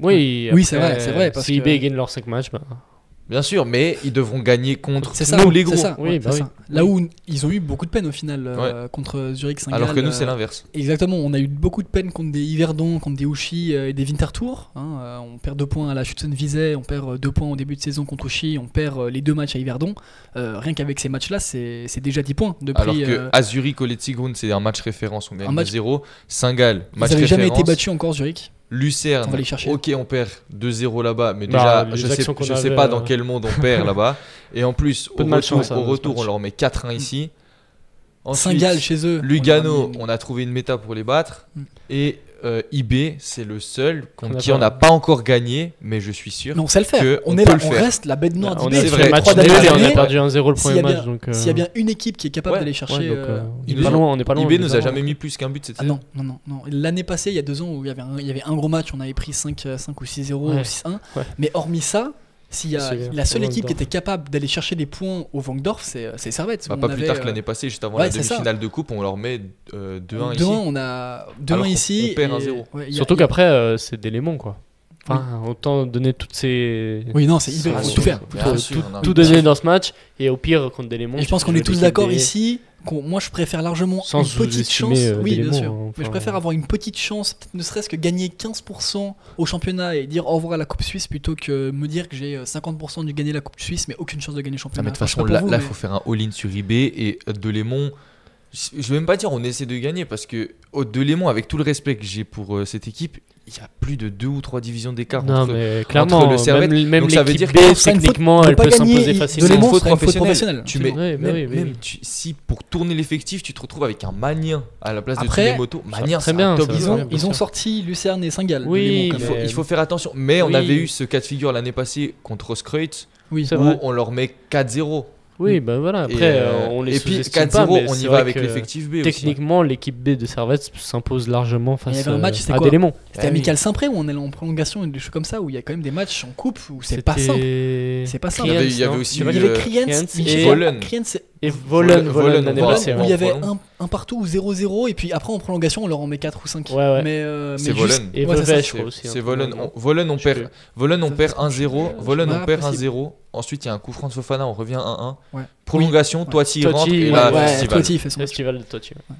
Oui, Oui, c'est vrai, c'est vrai, parce si que- IB gagne leurs 5 matchs, bah, Bien sûr, mais ils devront gagner contre C'est ça, nous les gros. c'est ça, Oui, ouais, bah c'est oui. ça. Là où ils ont eu beaucoup de peine au final euh, contre Zurich Saint-Gall. Alors que nous, euh, c'est l'inverse. Exactement, on a eu beaucoup de peine contre des Yverdon, contre des Uchi euh, et des Winterthur. hein. Euh, on perd deux points à la Schutzen-Visay, on perd deux points au début de saison contre Uchi, on perd euh, les deux matchs à Yverdon. Euh, rien qu'avec ces matchs-là, c'est c'est déjà 10 points. Depuis, Alors que euh, à Zurich, au Letzigrund, c'est un match référence, on gagne Un match- 0 Saint-Gall, ils match n'avaient jamais été battus encore Zurich. Lucerne, On va les chercher. ok, on perd 2-0 là-bas, mais Bah, déjà, je sais, je sais pas euh, dans quel monde on [laughs] perd là-bas. Et en plus, au retour, hein, au retour on leur met 4-1 ici. Ensuite, Saint-Gall chez eux. Lugano, on leur a mis- on a trouvé une méta pour les battre. Mm. Et euh, IB, c'est le seul contre qui pas- on n'a pas encore gagné, mais je suis sûr. Mais on sait le faire. que on on est peut là, le on faire. reste la bête noire Bah, a c'est vrai. match nul et on a perdu 1-0 le premier match. Euh, S'il y a bien une équipe qui est capable Ouais, d'aller chercher. ouais, donc, euh, euh, ils on est nous pas ont- loin, on est pas loin. IB on est nous pas a jamais mis plus qu'un but cette Ah saison. non, non, non. L'année passée, il y a deux ans, où il y avait un, il y avait un gros match, on avait pris 5, euh, 5 ou 6-0 Ouais. ou 6-1. Ouais. Mais hormis ça, s'il y a la seule équipe qui était capable d'aller chercher des points au Vangdorf, c'est c'est Servette. Bah, pas on plus avait, tard que euh, l'année passée, juste avant ouais, la demi-finale de coupe, on leur met euh, 2-1 2-1, ici. on a 2-1 Alors qu'on- ici. on perd et- 1-0. ouais, Surtout qu'après, euh, c'est des lémons, quoi. Enfin, autant donner toutes ces. Oui, non, c'est IB, Ah, il faut tout faire. Bien Tout, sûr, tout- non, tout bien donner dans ce match et au pire contre des lémons. Et je pense qu'on est tous d'accord B. ici. Moi, je préfère largement Sans une petite chance. euh, oui, des bien sûr. hein, Mais je préfère avoir une petite chance, peut-être ne serait-ce que gagner 15% au championnat et dire au revoir à la Coupe Suisse plutôt que me dire que j'ai euh, 50% du gagner la Coupe Suisse mais aucune chance de gagner le Ah, championnat. mais de toute façon, là, il mais- faut faire un all-in sur eBay et euh, de Lémon. Je je vais même pas dire on essaie de gagner parce que au de Lémon, avec tout le respect que j'ai pour euh, cette équipe, il y a plus de deux ou trois divisions d'écart Non, entre. mais clairement, le Servette. même, même Donc ça veut l'équipe dire B, que- techniquement, elle peut s'imposer facilement. C'est une faute professionnelle. Tu mets, même, oui, oui, même oui. tu- si pour tourner l'effectif, tu te retrouves avec un Magnien à la place Après, de Tsunemoto. Magnien, très c'est bien, un top Ils ont, ils sorti Lucerne et Saint-Gall. de Oui, Léman, Il faut, mais- il faut faire attention. Mais on avait eu ce cas de figure l'année passée contre Kreutz Oui, C'est où vrai. on leur met 4-0. Oui, bah voilà. Après, Et, euh, euh, on les et puis sous-estime 4-0, pas, mais on y va avec l'effectif B aussi. Techniquement, l'équipe B de Servette s'impose largement face y avait un match, euh, c'était à quoi. C'était Ah oui. Amical Saint-Pré où on allait en prolongation et des choses comme ça où il y a quand même des matchs en coupe où c'est pas simple. C'est pas simple. Il y avait- il aussi Il y avait Kriens, Kriens Michel- et Volen. Volen, Volen, Volen l'année passée. où il y avait un, un partout ou 0-0 et puis après en prolongation on leur en met 4 ou 5. Ouais, ouais. Mais, euh, C'est mais juste- Volen. Et Ouais, c'est Vevey, ça. je crois aussi. C'est un Volen. On, Volen, perd. Volen, on perd c'est- 1-0. je- Volen, on perd ouais, 1-0. Ensuite, il y a un coup franc de Fofana, on revient 1-1. Ouais. Prolongation, Oui. Toiti Toiti, rentre et là, ouais, festival. Toiti fait son. Festival de ouais.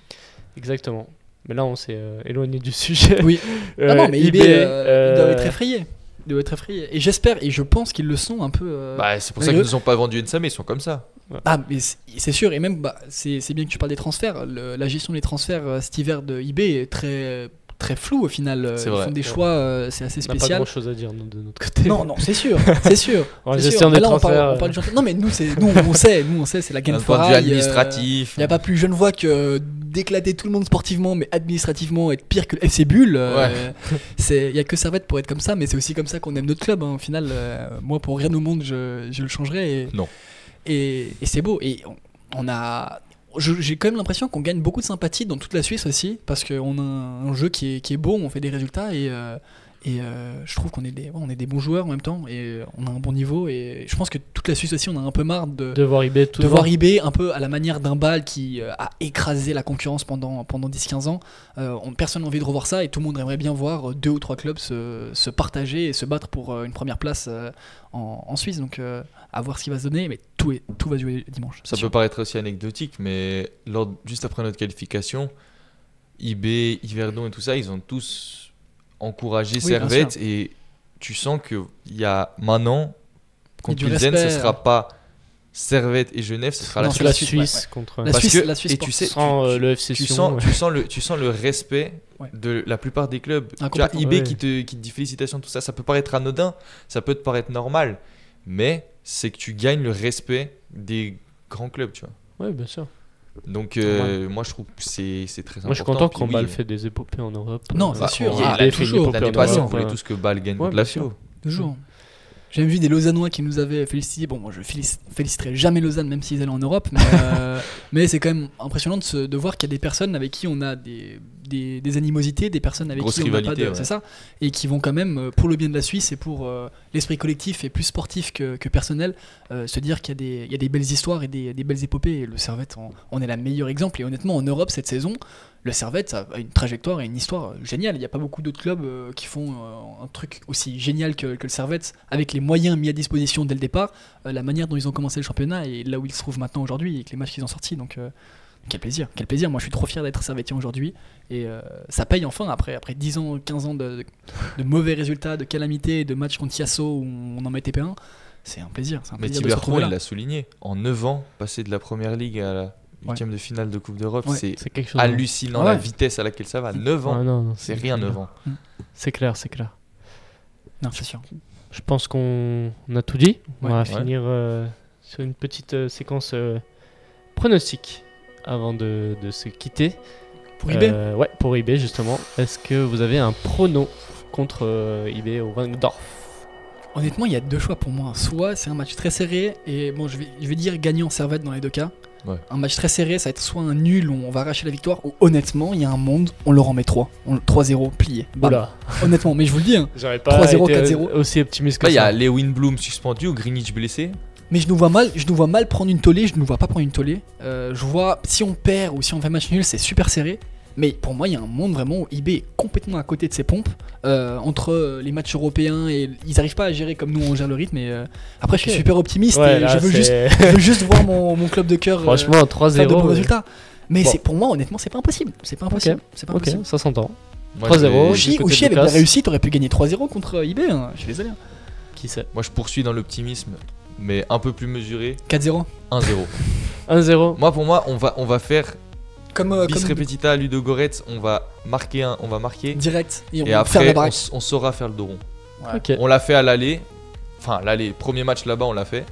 Exactement. Mais là, on s'est euh, éloigné du [laughs] sujet. Oui. Euh, Ah non, mais IB, euh, doivent euh, être effrayés. Doivent être effrayés. Et j'espère, et je pense qu'ils le sont un peu. euh, Bah, c'est pour ça qu'ils le- nous ont pas vendu Nsame, ils sont comme ça. Ah, mais c'est sûr, et même, bah, c'est c'est bien que tu parles des transferts. Le- la gestion des transferts euh, cet hiver de IB est très, très floue au final. Euh, C'est Ils vrai. font des Ouais. choix, euh, c'est assez On n'a pas spécial. grand chose à dire nous, de notre côté. Non, non, c'est sûr, [laughs] c'est sûr. En gestion sûr. des là, on parle, transferts. on parle du championnat. Non, mais nous, c'est, nous, on sait, nous, on sait, c'est la game euh, administratif. Il n'y a pas plus genevois que d'éclater tout le monde sportivement, mais administrativement être pire que le FC Bull. euh, [laughs] c'est- Il n'y a que Servette pour être comme ça, mais c'est aussi comme ça qu'on aime notre club. hein. Au final, euh, moi, pour rien au monde, je, je le changerais. Et, Non. Et, et c'est beau. Et on, on a. J'ai quand même l'impression qu'on gagne beaucoup de sympathie dans toute la Suisse aussi, parce qu'on a un, jeu qui est, qui est beau, on fait des résultats et. euh, et euh, je trouve qu'on est, des, ouais, on est des bons joueurs en même temps et on a un bon niveau. Et je pense que toute la Suisse aussi, on a un peu marre de, De voir IB tout de voir IB un peu à la manière d'un bal qui euh, a écrasé la concurrence pendant, pendant 10-15 ans. Euh, on, personne n'a envie de revoir ça et tout le monde aimerait bien voir deux ou trois clubs se, se partager et se battre pour une première place euh, en, en Suisse. Donc euh, à voir ce qui va se donner, mais tout, est, tout va jouer dimanche. Ça peut paraître aussi anecdotique, mais lors, juste après notre qualification, IB, Yverdon et tout ça, ils ont tous encouragé Oui, bien Servette et tu sens qu'il y a maintenant, contre Pilsen, ce sera pas Servette et Genève, ce sera Non, la Suisse. la contre. La Parce Suisse, que- la Suisse et tu sais, euh, le FC tu Sion, sens, ouais. tu, sens le, tu sens le respect Ouais. de la plupart des clubs. Ah, tu as. IB Ouais. qui, te, qui te dit félicitations, tout ça, ça peut paraître anodin, ça peut te paraître normal, mais c'est que tu gagnes le respect des grands clubs, tu vois. Ouais, bien sûr. Donc euh, moi je trouve que c'est c'est très important. Moi, je suis content Puis qu'on oui, Bâle fait des épopées en Europe. Non, Euh, c'est sûr. il a toujours. L'année passée, on voulait tous que Bâle gagne Ouais. Toujours. J'ai même vu des Lausannois qui nous avaient félicité. Bon, moi je félic- féliciterai jamais Lausanne, même s'ils allaient en Europe, mais, euh, [laughs] mais c'est quand même impressionnant de, se- de voir qu'il y a des personnes avec qui on a des, des, des animosités, des personnes avec Grosse qui on n'a pas de. ouais. C'est ça. Et qui vont quand même, euh, pour le bien de la Suisse et pour euh, l'esprit collectif et plus sportif que, que personnel, euh, se dire qu'il y, a des- il y a des belles histoires et des, des belles épopées. Et le Servette, on, on est la meilleure exemple. Et honnêtement, en Europe, cette saison, le Servette ça a une trajectoire et une histoire géniale. Il n'y a pas beaucoup d'autres clubs euh, qui font euh, un truc aussi génial que, que le Servette, avec les moyens mis à disposition dès le départ, euh, la manière dont ils ont commencé le championnat et là où ils se trouvent maintenant aujourd'hui, avec les matchs qu'ils ont sortis. Donc, quel plaisir, quel plaisir. Moi, je suis trop fier d'être Servetien aujourd'hui. Et euh, ça paye enfin, après, après 10 ans, 15 ans de, de mauvais résultats, de calamités, de matchs contre Yasso où on en mettait P1. C'est un plaisir. C'est un Mais plaisir de se il l'a souligné. En 9 ans, passer de la première ligue à la Ouais. huitième de finale de Coupe d'Europe, Ouais. c'est hallucinant Ah la ouais. vitesse à laquelle ça va. 9 ans, Ah c'est rien 9 ans. C'est clair, c'est clair. Non, c'est sûr. Je pense qu'on on a tout dit. On Ouais. va Ouais. finir euh, sur une petite euh, séquence euh, pronostic avant de, de se quitter. Pour eBay Euh, Ouais, pour eBay justement. Est-ce que vous avez un prono contre euh, eBay au Wangdorf Honnêtement, il y a deux choix pour moi. Soit c'est un match très serré, et bon, je vais, je vais dire gagnant Servette dans les deux cas. Ouais. Un match très serré, ça va être soit un nul où on va arracher la victoire, ou honnêtement, il y a un monde, on leur en met 3. 3-0, plié. Oula, Honnêtement, mais je vous le dis, hein. [laughs] j'aurais pas 3-0, été 4-0. aussi optimiste que Là, il y ça. a Lewin Bloom suspendu ou Greenwich blessé. Mais je nous vois mal, je nous vois mal prendre une tollée, je ne nous vois pas prendre une tollée. Euh, je vois, si on perd ou si on fait match nul, c'est super serré. Mais pour moi, il y a un monde vraiment où eBay est complètement à côté de ses pompes. euh, entre les matchs européens et ils n'arrivent pas à gérer comme nous on gère le rythme. Et, euh, après, je suis super optimiste Ouais, et là, je veux, juste, c'est- [laughs] je veux juste voir mon, mon club de cœur. Franchement, faire de 3-0. bons résultats. Mais Bon. c'est pour moi, honnêtement, c'est pas impossible. C'est pas impossible. C'est pas Ok, impossible. ça s'entend. Moi, 3-0. je vais- Ouchi, avec la réussite, aurait pu gagner 3-0 contre eBay. hein. Je suis désolé. Qui sait? Moi, je poursuis dans l'optimisme, mais un peu plus mesuré. 4-0. 1-0. 1-0. Moi, pour moi, on va, on va faire Comme, euh, bis comme repetita à Ludo Goretz. On va marquer un, on va marquer. direct. Et, on Et après, on, on saura faire le dos rond. Ok. On l'a fait à l'aller. Enfin, l'aller, premier match là-bas, on l'a fait.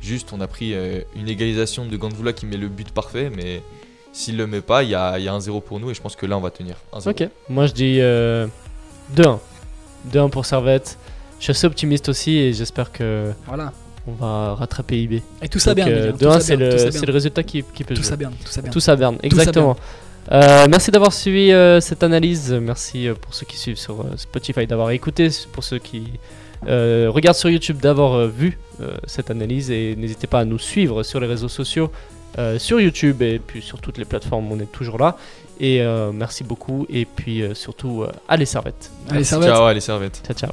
Juste, on a pris euh, une égalisation de Gandvoula qui met le but parfait, mais s'il le met pas, il y a, y a un 0 pour nous et je pense que là, on va tenir. 1-0. Ok. Moi, je dis euh, 2-1. 2-1 pour Servette. Je suis assez optimiste aussi et j'espère que Voilà. On va rattraper eBay. Et tout ça Donc, bien. euh, Miguel, tout 2-1, ça c'est le, résultat qui, qui peut Tout jouer. ça bien. Tout ça bien. Tout ça Berne, Tout ça exactement. Euh, merci d'avoir suivi euh, cette analyse. Merci euh, pour ceux qui suivent sur euh, Spotify d'avoir écouté, pour ceux qui euh, regardent sur YouTube d'avoir euh, vu euh, cette analyse et n'hésitez pas à nous suivre sur les réseaux sociaux, euh, sur YouTube et puis sur toutes les plateformes. On est toujours là. Et euh, merci beaucoup et puis euh, surtout euh, allez servette. Allez. Servette. Ciao, allez, servette. Ciao ciao.